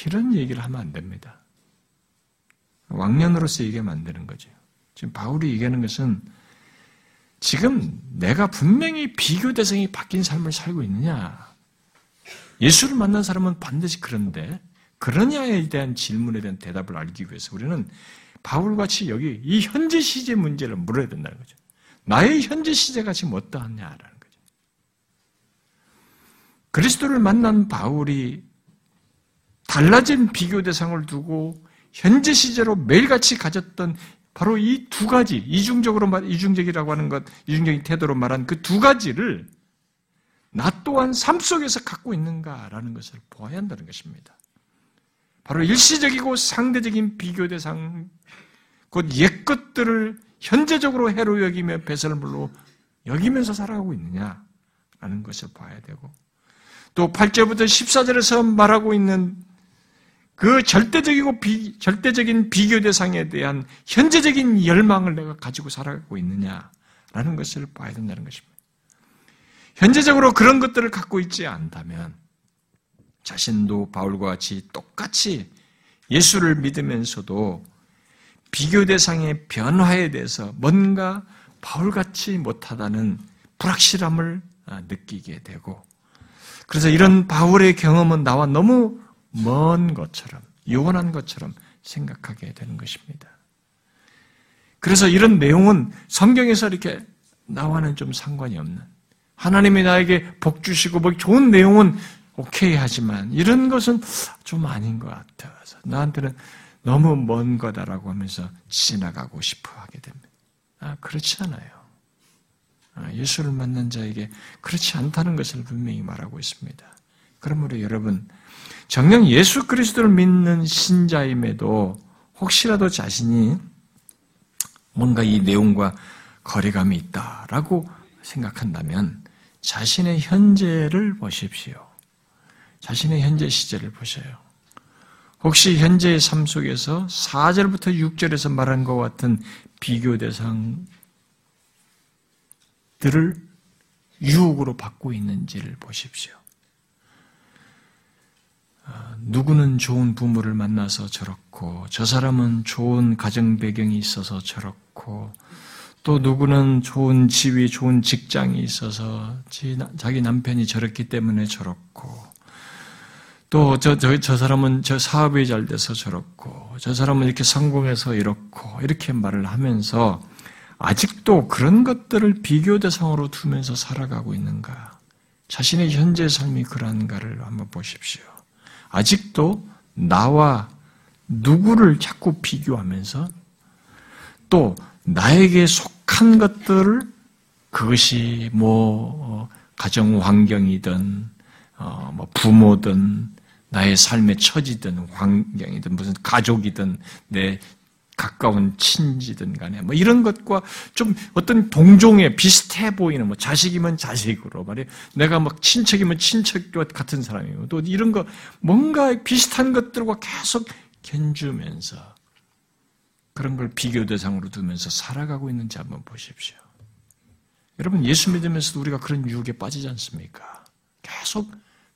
이런 얘기를 하면 안 됩니다. 왕년으로서 얘기하면 안 되는 거죠. 지금 바울이 얘기하는 것은 지금 내가 분명히 비교 대상이 바뀐 삶을 살고 있느냐? 예수를 만난 사람은 반드시 그런데 그러냐에 대한 질문에 대한 대답을 알기 위해서 우리는 바울같이 여기 이 현재 시제 문제를 물어야 된다는 거죠. 나의 현재 시제가 지금 어떠하냐라는 거죠. 그리스도를 만난 바울이 달라진 비교 대상을 두고 현재 시제로 매일같이 가졌던 바로 이 두 가지, 이중적으로 말, 이중적이라고 하는 것, 이중적인 태도로 말한 그 두 가지를 나 또한 삶 속에서 갖고 있는가라는 것을 보아야 한다는 것입니다. 바로 일시적이고 상대적인 비교 대상, 곧 옛 것들을 현재적으로 해로 여기며 배설물로 여기면서 살아가고 있느냐라는 것을 봐야 되고 또 8절부터 14절에서 말하고 있는 그 절대적이고 비, 절대적인 비교 대상에 대한 현재적인 열망을 내가 가지고 살아가고 있느냐라는 것을 봐야 된다는 것입니다. 현재적으로 그런 것들을 갖고 있지 않다면 자신도 바울과 같이 똑같이 예수를 믿으면서도 비교 대상의 변화에 대해서 뭔가 바울같이 못하다는 불확실함을 아, 느끼게 되고 그래서 이런 바울의 경험은 나와 너무 먼 것처럼 요원한 것처럼 생각하게 되는 것입니다. 그래서 이런 내용은 성경에서 이렇게 나와는 좀 상관이 없는 하나님이 나에게 복 주시고 뭐 좋은 내용은 오케이 하지만 이런 것은 좀 아닌 것 같아서 나한테는 너무 먼 거다라고 하면서 지나가고 싶어 하게 됩니다. 아, 그렇지 않아요. 아, 예수를 만난 자에게 그렇지 않다는 것을 분명히 말하고 있습니다. 그러므로 여러분, 정녕 예수 그리스도를 믿는 신자임에도 혹시라도 자신이 뭔가 이 내용과 거리감이 있다라고 생각한다면 자신의 현재를 보십시오. 자신의 현재 시제를 보셔요. 혹시 현재의 삶 속에서 4절부터 6절에서 말한 것 같은 비교 대상들을 유혹으로 받고 있는지를 보십시오. 아, 누구는 좋은 부모를 만나서 저렇고, 저 사람은 좋은 가정 배경이 있어서 저렇고, 또 누구는 좋은 지위, 좋은 직장이 있어서 자기 남편이 저렇기 때문에 저렇고, 또, 저, 저, 저 사람은 저 사업이 잘 돼서 저렇고, 저 사람은 이렇게 성공해서 이렇고, 이렇게 말을 하면서 아직도 그런 것들을 비교 대상으로 두면서 살아가고 있는가? 자신의 현재 삶이 그러한가를 한번 보십시오. 아직도 나와 누구를 자꾸 비교하면서 또 나에게 속한 것들을 그것이 뭐 어, 가정 환경이든 어, 뭐 부모든 나의 삶의 처지든 환경이든 무슨 가족이든 내 가까운 친지든 간에 뭐 이런 것과 좀 어떤 동종에 비슷해 보이는 뭐 자식이면 자식으로 말이에요. 내가 막 친척이면 친척과 같은 사람이고 또 이런 거 뭔가 비슷한 것들과 계속 견주면서 그런 걸 비교 대상으로 두면서 살아가고 있는지 한번 보십시오. 여러분 예수 믿으면서도 우리가 그런 유혹에 빠지지 않습니까? 계속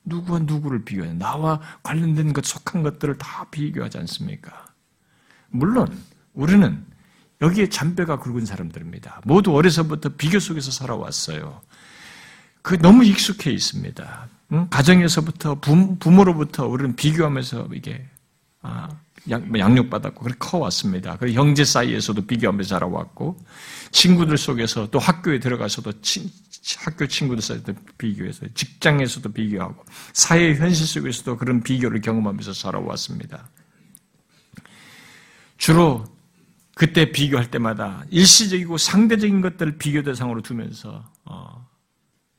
누구와 누구를 비교해 나와 관련된 것 속한 것들을 다 비교하지 않습니까? 물론 우리는 여기에 잔뼈가 굵은 사람들입니다. 모두 어려서부터 비교 속에서 살아왔어요. 그 너무 익숙해 있습니다. 응? 가정에서부터 부 모로부터 우리는 비교하면서 이게 아, 뭐 양육받았고 그렇게 커왔습니다. 그리고 형제 사이에서도 비교하면서 자라왔고 친구들 속에서 또 학교에 들어가서도 친, 학교 친구들 사이에도 비교해서 직장에서도 비교하고 사회 현실 속에서도 그런 비교를 경험하면서 살아왔습니다. 주로 그때 비교할 때마다 일시적이고 상대적인 것들을 비교 대상으로 두면서 어,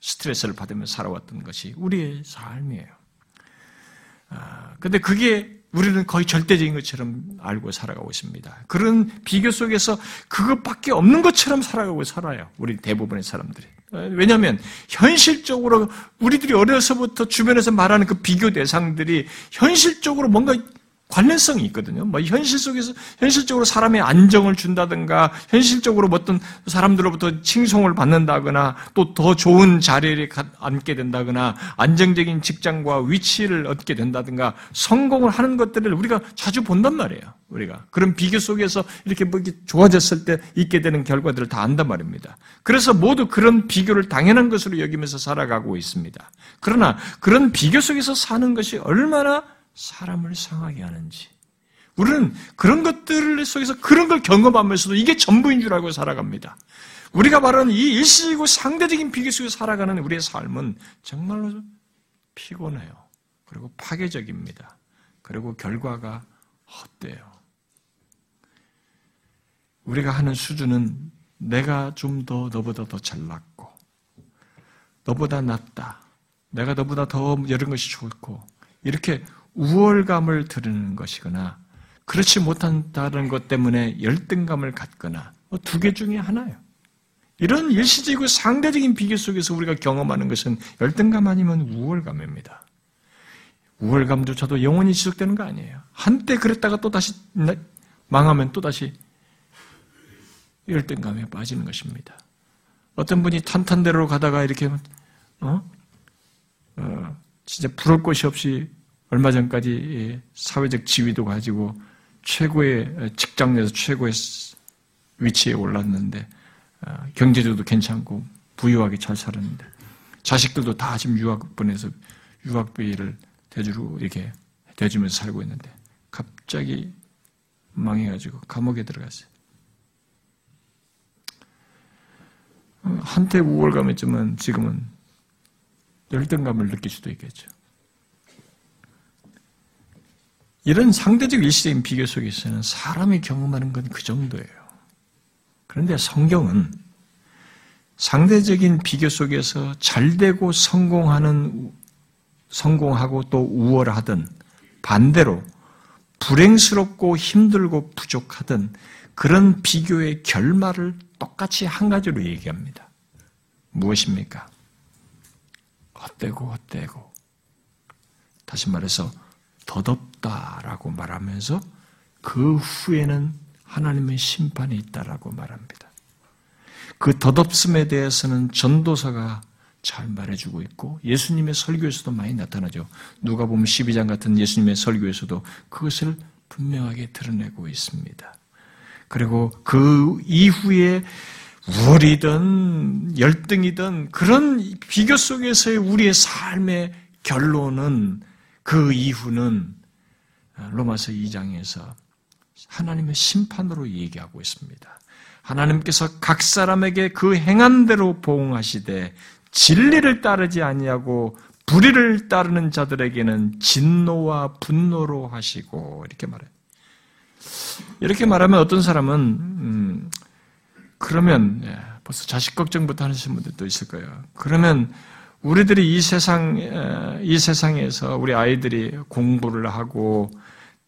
스트레스를 받으며 살아왔던 것이 우리의 삶이에요. 아, 근데 그게 우리는 거의 절대적인 것처럼 알고 살아가고 있습니다. 그런 비교 속에서 그것밖에 없는 것처럼 살아가고 살아요. 우리 대부분의 사람들이. 왜냐하면 현실적으로 우리들이 어려서부터 주변에서 말하는 그 비교 대상들이 현실적으로 뭔가 관련성이 있거든요. 뭐 현실 속에서 현실적으로 사람의 안정을 준다든가 현실적으로 어떤 사람들로부터 칭송을 받는다거나 또 더 좋은 자리에 앉게 된다거나 안정적인 직장과 위치를 얻게 된다든가 성공을 하는 것들을 우리가 자주 본단 말이에요. 우리가 그런 비교 속에서 이렇게 뭐 이렇게 좋아졌을 때 있게 되는 결과들을 다 안단 말입니다. 그래서 모두 그런 비교를 당연한 것으로 여기면서 살아가고 있습니다. 그러나 그런 비교 속에서 사는 것이 얼마나 사람을 상하게 하는지. 우리는 그런 것들 속에서 그런 걸 경험하면서도 이게 전부인 줄 알고 살아갑니다. 우리가 말하는 이 일시이고 상대적인 비교 속에 살아가는 우리의 삶은 정말로 피곤해요. 그리고 파괴적입니다. 그리고 결과가 헛돼요. 우리가 하는 수준은 내가 좀 더 너보다 더 잘났고, 너보다 낫다. 내가 너보다 더 이런 것이 좋고, 이렇게 우월감을 드리는 것이거나 그렇지 못한다는 것 때문에 열등감을 갖거나 뭐 두개 중에 하나예요. 이런 일시적이고 상대적인 비교 속에서 우리가 경험하는 것은 열등감 아니면 우월감입니다. 우월감조차도 영원히 지속되는 거 아니에요. 한때 그랬다가 또 다시 망하면 또 다시 열등감에 빠지는 것입니다. 어떤 분이 탄탄대로 가다가 이렇게 어? 어, 진짜 부를 곳이 없이 얼마 전까지 사회적 지위도 가지고 최고의 직장 내에서 최고의 위치에 올랐는데 어, 경제적도 괜찮고 부유하게 잘 살았는데 자식들도 다 지금 유학 보내서 유학비를 대주로 이렇게 대주면서 살고 있는데 갑자기 망해가지고 감옥에 들어갔어요. 어, 한때 우월감이지만 지금은 열등감을 느낄 수도 있겠죠. 이런 상대적 일시적인 비교 속에서는 사람이 경험하는 건 그 정도예요. 그런데 성경은 상대적인 비교 속에서 잘되고 성공하는, 성공하고 또 우월하든 반대로 불행스럽고 힘들고 부족하든 그런 비교의 결말을 똑같이 한 가지로 얘기합니다. 무엇입니까? 헛되고 헛되고. 다시 말해서 더덥다라고 말하면서 그 후에는 하나님의 심판이 있다라고 말합니다. 그 더덥음에 대해서는 전도사가 잘 말해주고 있고 예수님의 설교에서도 많이 나타나죠. 누가 보면 12장 같은 예수님의 설교에서도 그것을 분명하게 드러내고 있습니다. 그리고 그 이후에 우월이든 열등이든 그런 비교 속에서의 우리의 삶의 결론은 그 이후는 로마서 2장에서 하나님의 심판으로 얘기하고 있습니다. 하나님께서 각 사람에게 그 행한 대로 보응하시되 진리를 따르지 아니하고 불의를 따르는 자들에게는 진노와 분노로 하시고 이렇게 말해요. 이렇게 말하면 어떤 사람은 음, 그러면 예, 벌써 자식 걱정부터 하시는 분들도 있을 거예요. 그러면 우리들이 이 세상 이 세상에서 우리 아이들이 공부를 하고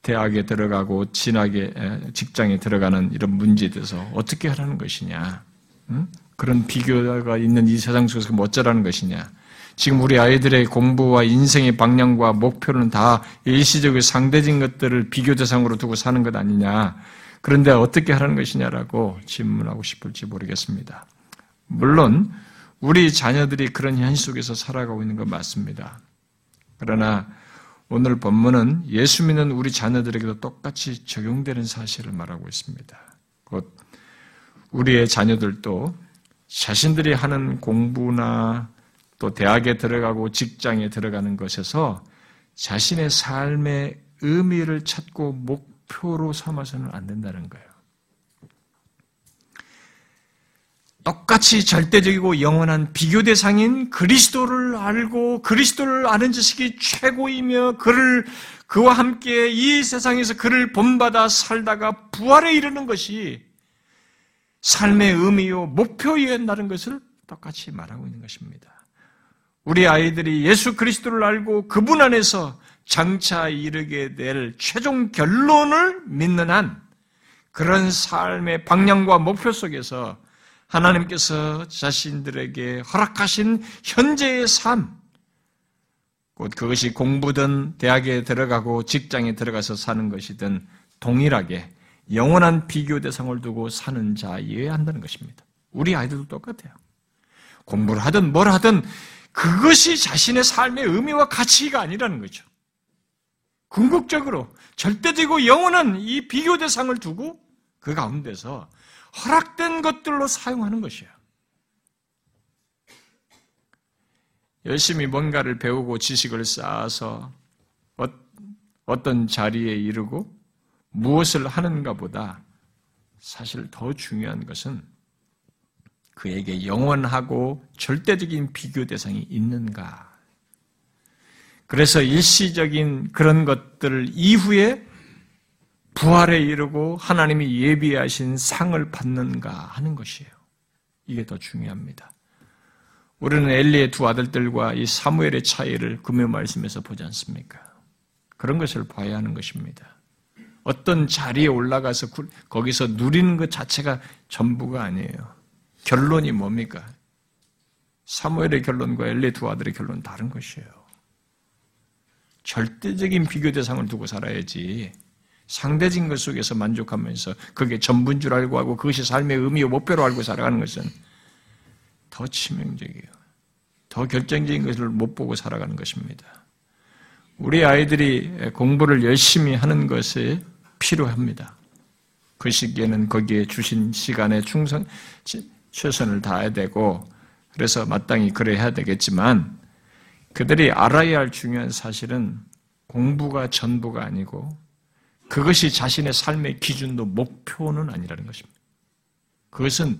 대학에 들어가고 진학에 직장에 들어가는 이런 문제에 대해서 어떻게 하라는 것이냐? 응? 그런 비교가 있는 이 세상 속에서 뭐 어쩌라는 것이냐? 지금 우리 아이들의 공부와 인생의 방향과 목표는 다 일시적으로 상대적인 것들을 비교 대상으로 두고 사는 것 아니냐? 그런데 어떻게 하라는 것이냐라고 질문하고 싶을지 모르겠습니다. 물론 우리 자녀들이 그런 현실 속에서 살아가고 있는 건 맞습니다. 그러나 오늘 본문은 예수 믿는 우리 자녀들에게도 똑같이 적용되는 사실을 말하고 있습니다. 곧 우리의 자녀들도 자신들이 하는 공부나 또 대학에 들어가고 직장에 들어가는 것에서 자신의 삶의 의미를 찾고 목표로 삼아서는 안 된다는 거예요. 똑같이 절대적이고 영원한 비교 대상인 그리스도를 알고 그리스도를 아는 지식이 최고이며 그를 그와 함께 이 세상에서 그를 본받아 살다가 부활에 이르는 것이 삶의 의미요 목표이었다는 것을 똑같이 말하고 있는 것입니다. 우리 아이들이 예수 그리스도를 알고 그분 안에서 장차 이르게 될 최종 결론을 믿는 한 그런 삶의 방향과 목표 속에서 하나님께서 자신들에게 허락하신 현재의 삶, 곧 그것이 공부든 대학에 들어가고 직장에 들어가서 사는 것이든 동일하게 영원한 비교 대상을 두고 사는 자이어야 한다는 것입니다. 우리 아이들도 똑같아요. 공부를 하든 뭘 하든 그것이 자신의 삶의 의미와 가치가 아니라는 거죠. 궁극적으로 절대적이고 영원한 이 비교 대상을 두고 그 가운데서 허락된 것들로 사용하는 것이에요. 열심히 뭔가를 배우고 지식을 쌓아서 어, 어떤 자리에 이르고 무엇을 하는가 보다 사실 더 중요한 것은 그에게 영원하고 절대적인 비교 대상이 있는가. 그래서 일시적인 그런 것들 이후에 부활에 이르고 하나님이 예비하신 상을 받는가 하는 것이에요. 이게 더 중요합니다. 우리는 엘리의 두 아들들과 이 사무엘의 차이를 금요 말씀에서 보지 않습니까? 그런 것을 봐야 하는 것입니다. 어떤 자리에 올라가서 거기서 누리는 것 자체가 전부가 아니에요. 결론이 뭡니까? 사무엘의 결론과 엘리 두 아들의 결론은 다른 것이에요. 절대적인 비교 대상을 두고 살아야지 상대적인 것 속에서 만족하면서 그게 전부인 줄 알고 하고 그것이 삶의 의미와 목표로 알고 살아가는 것은 더 치명적이에요. 더 결정적인 것을 못 보고 살아가는 것입니다. 우리 아이들이 공부를 열심히 하는 것이 필요합니다. 그 시기에는 거기에 주신 시간에 충성, 최선을 다해야 되고, 그래서 마땅히 그래야 되겠지만, 그들이 알아야 할 중요한 사실은 공부가 전부가 아니고, 그것이 자신의 삶의 기준도 목표는 아니라는 것입니다. 그것은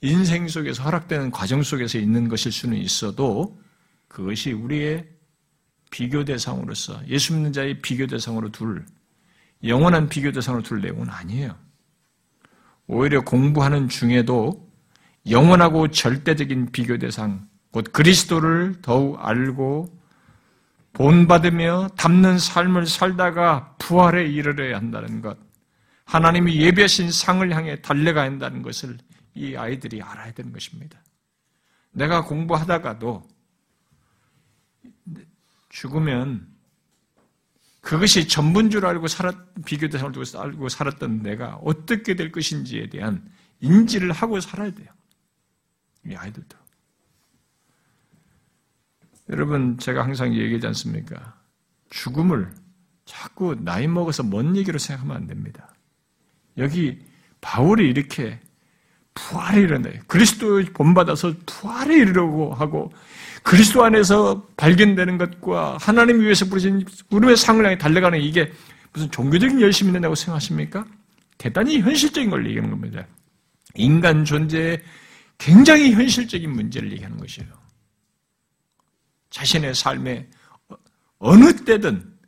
인생 속에서 허락되는 과정 속에서 있는 것일 수는 있어도 그것이 우리의 비교 대상으로서 예수 믿는 자의 비교 대상으로 둘 영원한 비교 대상으로 둘 내용은 아니에요. 오히려 공부하는 중에도 영원하고 절대적인 비교 대상, 곧 그리스도를 더욱 알고 본받으며 담는 삶을 살다가 부활에 이르러야 한다는 것, 하나님이 예배하신 상을 향해 달려가야 한다는 것을 이 아이들이 알아야 되는 것입니다. 내가 공부하다가도 죽으면 그것이 전부인 줄 알고 살았, 비교 대상을 두고 알고 살았던 내가 어떻게 될 것인지에 대한 인지를 하고 살아야 돼요. 이 아이들도. 여러분, 제가 항상 얘기하지 않습니까? 죽음을 자꾸 나이 먹어서 먼 얘기로 생각하면 안 됩니다. 여기 바울이 이렇게 부활에 이르네. 그리스도 본받아서 부활에 이르려고 하고 그리스도 안에서 발견되는 것과 하나님 위해서 부르신 우리의 상을 향해 달려가는 이게 무슨 종교적인 열심이 된다고 생각하십니까? 대단히 현실적인 걸 얘기하는 겁니다. 인간 존재의 굉장히 현실적인 문제를 얘기하는 것이에요. 자신의 삶에 어느 때든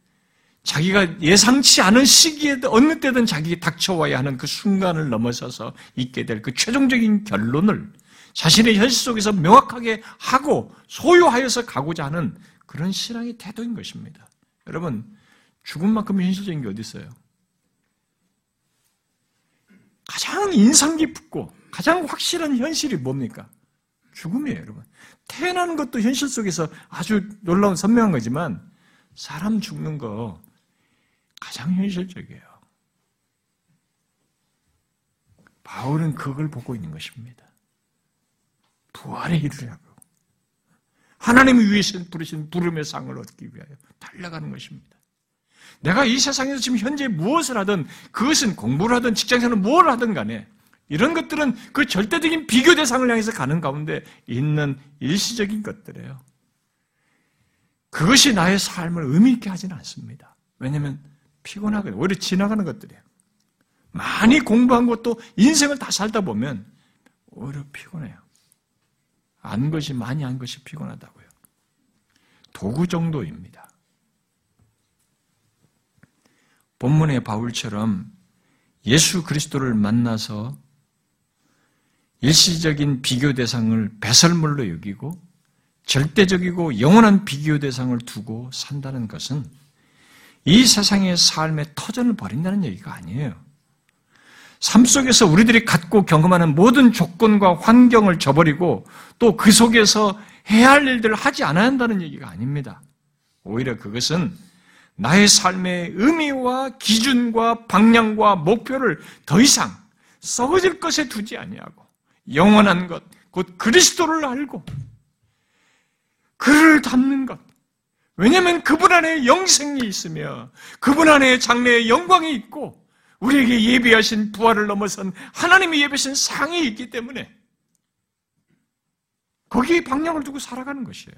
자기가 예상치 않은 시기에 어느 때든 자기 닥쳐와야 하는 그 순간을 넘어서서 있게 될 그 최종적인 결론을 자신의 현실 속에서 명확하게 하고 소유하여서 가고자 하는 그런 신앙의 태도인 것입니다. 여러분, 죽음만큼 현실적인 게 어디 있어요? 가장 인상 깊고 가장 확실한 현실이 뭡니까? 죽음이에요, 여러분. 태어나는 것도 현실 속에서 아주 놀라운 선명한 거지만 사람 죽는 거 가장 현실적이에요. 바울은 그걸 보고 있는 것입니다. 부활에 이르려고. 하나님이 위해서 부르신 부름의 상을 얻기 위하여 달려가는 것입니다. 내가 이 세상에서 지금 현재 무엇을 하든 그것은 공부를 하든 직장생활을 뭘 하든 간에 이런 것들은 그 절대적인 비교 대상을 향해서 가는 가운데 있는 일시적인 것들이에요. 그것이 나의 삶을 의미 있게 하지는 않습니다. 왜냐하면 피곤하거든요. 오히려 지나가는 것들이에요. 많이 공부한 것도 인생을 다 살다 보면 오히려 피곤해요. 안 것이 많이 안 것이 피곤하다고요. 도구 정도입니다. 본문의 바울처럼 예수 그리스도를 만나서 일시적인 비교 대상을 배설물로 여기고 절대적이고 영원한 비교 대상을 두고 산다는 것은 이 세상의 삶의 터전을 버린다는 얘기가 아니에요. 삶 속에서 우리들이 갖고 경험하는 모든 조건과 환경을 저버리고 또 그 속에서 해야 할 일들을 하지 않아야 한다는 얘기가 아닙니다. 오히려 그것은 나의 삶의 의미와 기준과 방향과 목표를 더 이상 썩어질 것에 두지 아니하고 영원한 것, 곧 그리스도를 알고 그를 닮는 것. 왜냐하면 그분 안에 영생이 있으며 그분 안에 장래의 영광이 있고 우리에게 예비하신 부활을 넘어선 하나님이 예비하신 상이 있기 때문에 거기에 방향을 두고 살아가는 것이에요.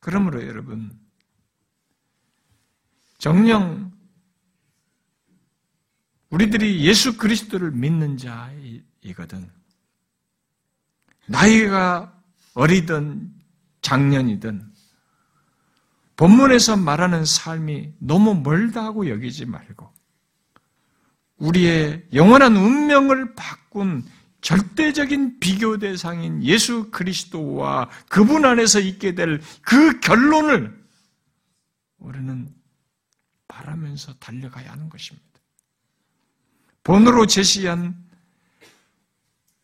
그러므로 여러분, 정령 우리들이 예수 그리스도를 믿는 자이거든. 나이가 어리든 작년이든 본문에서 말하는 삶이 너무 멀다고 여기지 말고 우리의 영원한 운명을 바꾼 절대적인 비교 대상인 예수 그리스도와 그분 안에서 있게 될 그 결론을 우리는 바라면서 달려가야 하는 것입니다. 본으로 제시한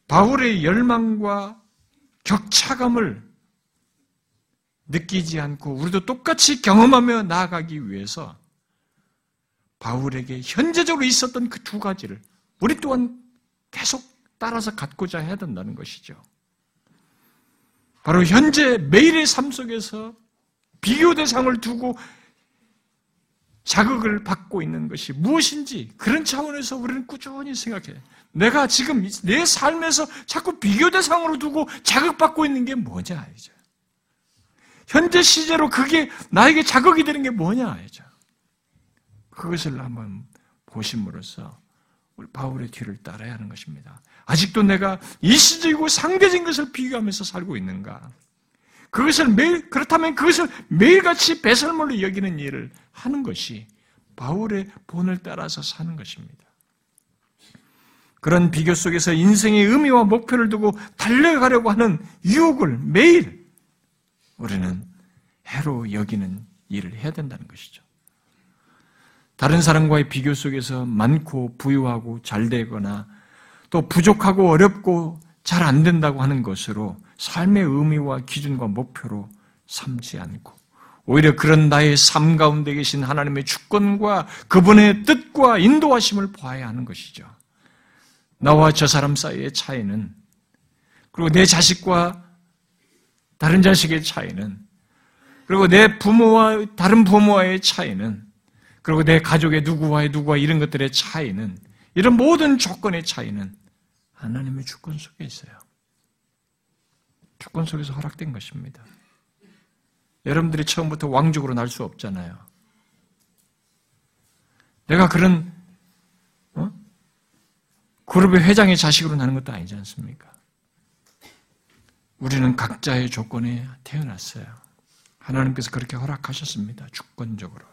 바울의 열망과 격차감을 느끼지 않고 우리도 똑같이 경험하며 나아가기 위해서 바울에게 현재적으로 있었던 그 두 가지를 우리 또한 계속 따라서 갖고자 해야 된다는 것이죠. 바로 현재 매일의 삶 속에서 비교 대상을 두고 자극을 받고 있는 것이 무엇인지 그런 차원에서 우리는 꾸준히 생각해. 내가 지금 내 삶에서 자꾸 비교 대상으로 두고 자극받고 있는 게 뭐냐 이죠. 현재 시제로 그게 나에게 자극이 되는 게 뭐냐 이죠. 그것을 한번 보심으로써 우리 바울의 뒤를 따라야 하는 것입니다. 아직도 내가 일시적이고 상대적인 것을 비교하면서 살고 있는가? 그것을 매일, 그렇다면 그것을 매일같이 배설물로 여기는 일을 하는 것이 바울의 본을 따라서 사는 것입니다. 그런 비교 속에서 인생의 의미와 목표를 두고 달려가려고 하는 유혹을 매일 우리는 해로 여기는 일을 해야 된다는 것이죠. 다른 사람과의 비교 속에서 많고 부유하고 잘 되거나 또 부족하고 어렵고 잘 안 된다고 하는 것으로 삶의 의미와 기준과 목표로 삼지 않고 오히려 그런 나의 삶 가운데 계신 하나님의 주권과 그분의 뜻과 인도하심을 보아야 하는 것이죠. 나와 저 사람 사이의 차이는 그리고 내 자식과 다른 자식의 차이는 그리고 내 부모와 다른 부모와의 차이는 그리고 내 가족의 누구와의 누구와 이런 것들의 차이는 이런 모든 조건의 차이는 하나님의 주권 속에 있어요. 주권 속에서 허락된 것입니다. 여러분들이 처음부터 왕족으로 날 수 없잖아요. 내가 그런 어? 그룹의 회장의 자식으로 나는 것도 아니지 않습니까? 우리는 각자의 조건에 태어났어요. 하나님께서 그렇게 허락하셨습니다. 주권적으로.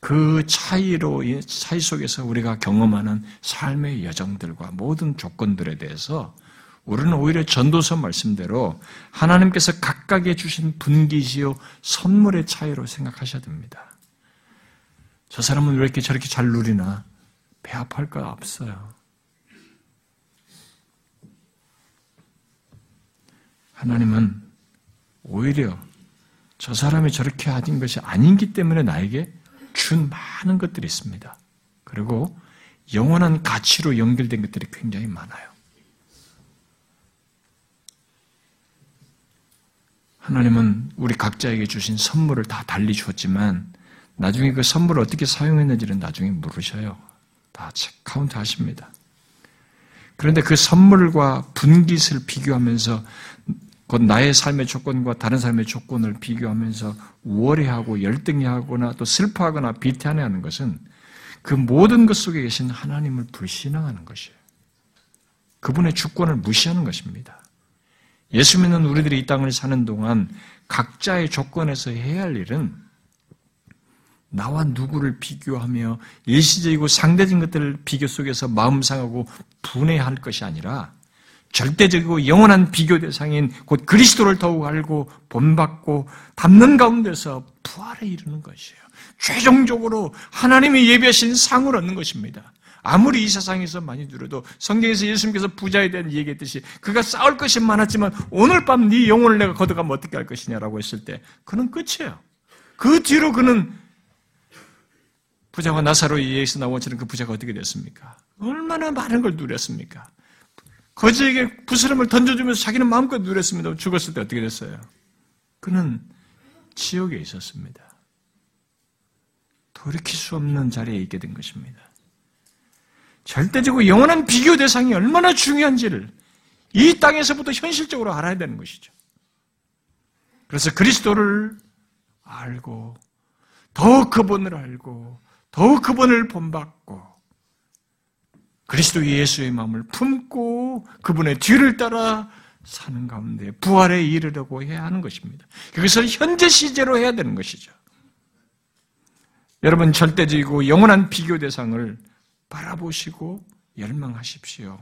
그 차이로, 차이 속에서 우리가 경험하는 삶의 여정들과 모든 조건들에 대해서 우리는 오히려 전도서 말씀대로 하나님께서 각각에 주신 분기시요 선물의 차이로 생각하셔야 됩니다. 저 사람은 왜 이렇게 저렇게 잘 누리나? 배합할 거 없어요. 하나님은 오히려 저 사람이 저렇게 하진 것이 아닌기 때문에 나에게 준 많은 것들이 있습니다. 그리고 영원한 가치로 연결된 것들이 굉장히 많아요. 하나님은 우리 각자에게 주신 선물을 다 달리 주었지만 나중에 그 선물을 어떻게 사용했는지는 나중에 물으셔요. 다 카운트 하십니다. 그런데 그 선물과 분깃을 비교하면서 곧 나의 삶의 조건과 다른 삶의 조건을 비교하면서 우월해하고 열등해하거나 또 슬퍼하거나 비하하는 것은 그 모든 것 속에 계신 하나님을 불신앙하는 것이에요. 그분의 주권을 무시하는 것입니다. 예수 믿는 우리들이 이 땅을 사는 동안 각자의 조건에서 해야 할 일은 나와 누구를 비교하며 일시적이고 상대적인 것들을 비교 속에서 마음 상하고 분해할 것이 아니라 절대적이고 영원한 비교 대상인 곧 그리스도를 더욱 알고 본받고 담는 가운데서 부활에 이르는 것이에요. 최종적으로 하나님이 예비하신 상을 얻는 것입니다. 아무리 이 세상에서 많이 누려도 성경에서 예수님께서 부자에 대한 얘기했듯이 그가 쌓을 것이 많았지만 오늘 밤 네 영혼을 내가 걷어가면 어떻게 할 것이냐라고 했을 때 그는 끝이에요. 그 뒤로 그는 부자와 나사로의 예에서 나온 것처럼 그 부자가 어떻게 됐습니까? 얼마나 많은 걸 누렸습니까? 거지에게 부스럼을 던져주면서 자기는 마음껏 누렸습니다. 죽었을 때 어떻게 됐어요? 그는 지옥에 있었습니다. 돌이킬 수 없는 자리에 있게 된 것입니다. 절대적으로 영원한 비교 대상이 얼마나 중요한지를 이 땅에서부터 현실적으로 알아야 되는 것이죠. 그래서 그리스도를 알고, 더욱 그분을 알고, 더욱 그분을 본받고, 그리스도 예수의 마음을 품고 그분의 뒤를 따라 사는 가운데 부활에 이르려고 해야 하는 것입니다. 그것을 현재 시제로 해야 되는 것이죠. 여러분 절대적이고 영원한 비교 대상을 바라보시고 열망하십시오.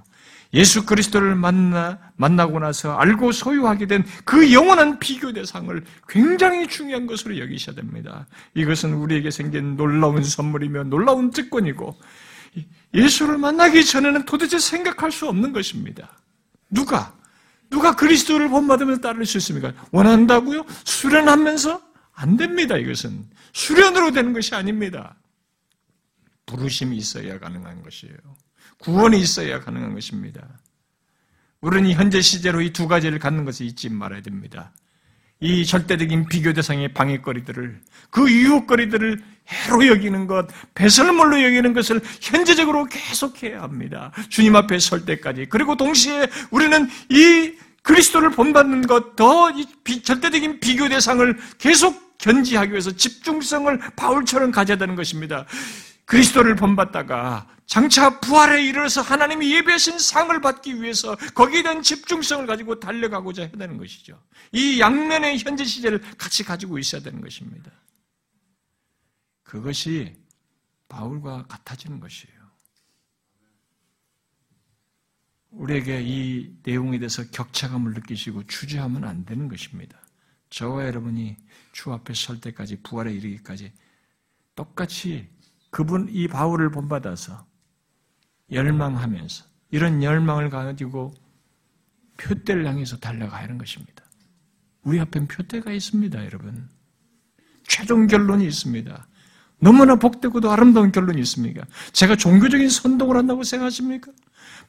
예수 그리스도를 만나, 만나고 나서 알고 소유하게 된 그 영원한 비교 대상을 굉장히 중요한 것으로 여기셔야 됩니다. 이것은 우리에게 생긴 놀라운 선물이며 놀라운 특권이고 예수를 만나기 전에는 도대체 생각할 수 없는 것입니다. 누가? 누가 그리스도를 본받으면서 따를 수 있습니까? 원한다고요? 수련하면서? 안 됩니다, 이것은. 수련으로 되는 것이 아닙니다. 부르심이 있어야 가능한 것이에요. 구원이 있어야 가능한 것입니다. 우리는 현재 시제로 이 두 가지를 갖는 것을 잊지 말아야 됩니다. 이 절대적인 비교 대상의 방해거리들을, 그 유혹거리들을 해로 여기는 것, 배설물로 여기는 것을 현재적으로 계속해야 합니다. 주님 앞에 설 때까지. 그리고 동시에 우리는 이 그리스도를 본받는 것, 더 절대적인 비교 대상을 계속 견지하기 위해서 집중성을 바울처럼 가져야 되는 것입니다. 그리스도를 본받다가 장차 부활에 이르러서 하나님이 예배하신 상을 받기 위해서 거기에 대한 집중성을 가지고 달려가고자 해야 되는 것이죠. 이 양면의 현재 시제를 같이 가지고 있어야 되는 것입니다. 그것이 바울과 같아지는 것이에요. 우리에게 이 내용에 대해서 격차감을 느끼시고 주저하면 안 되는 것입니다. 저와 여러분이 주 앞에 설 때까지 부활에 이르기까지 똑같이 그분 이 바울을 본받아서 열망하면서 이런 열망을 가지고 표대를 향해서 달려가야 하는 것입니다. 우리 앞엔 표대가 있습니다, 여러분. 최종 결론이 있습니다. 너무나 복되고도 아름다운 결론이 있습니까? 제가 종교적인 선동을 한다고 생각하십니까?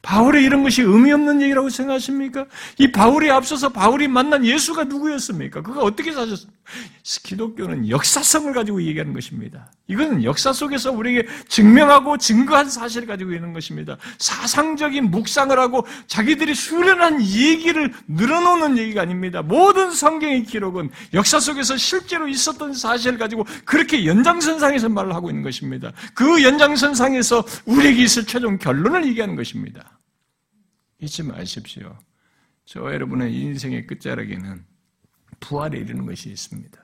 바울의 이런 것이 의미 없는 얘기라고 생각하십니까? 이 바울이 앞서서 바울이 만난 예수가 누구였습니까? 그가 어떻게 사셨습니까? 기독교는 역사성을 가지고 얘기하는 것입니다. 이건 역사 속에서 우리에게 증명하고 증거한 사실을 가지고 있는 것입니다. 사상적인 묵상을 하고 자기들이 수련한 얘기를 늘어놓는 얘기가 아닙니다. 모든 성경의 기록은 역사 속에서 실제로 있었던 사실을 가지고 그렇게 연장선상에서 말을 하고 있는 것입니다. 그 연장선상에서 우리에게 있을 최종 결론을 얘기하는 것입니다. 잊지 마십시오. 저와 여러분의 인생의 끝자락에는 부활에 이르는 것이 있습니다.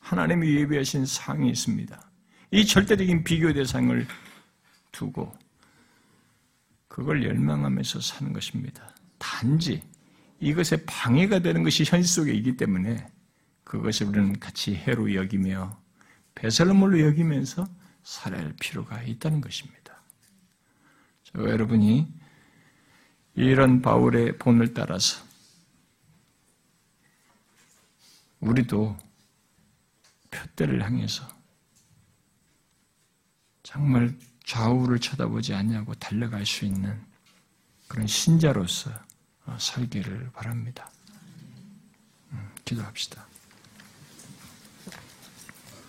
하나님이 예비하신 상이 있습니다. 이 절대적인 비교 대상을 두고 그걸 열망하면서 사는 것입니다. 단지 이것에 방해가 되는 것이 현실 속에 있기 때문에 그것을 우리는 같이 해로 여기며 배설물로 여기면서 살아야 할 필요가 있다는 것입니다. 저 여러분이 이런 바울의 본을 따라서 우리도 표대를 향해서 정말 좌우를 쳐다보지 않냐고 달려갈 수 있는 그런 신자로서 살기를 바랍니다. 음, 기도합시다.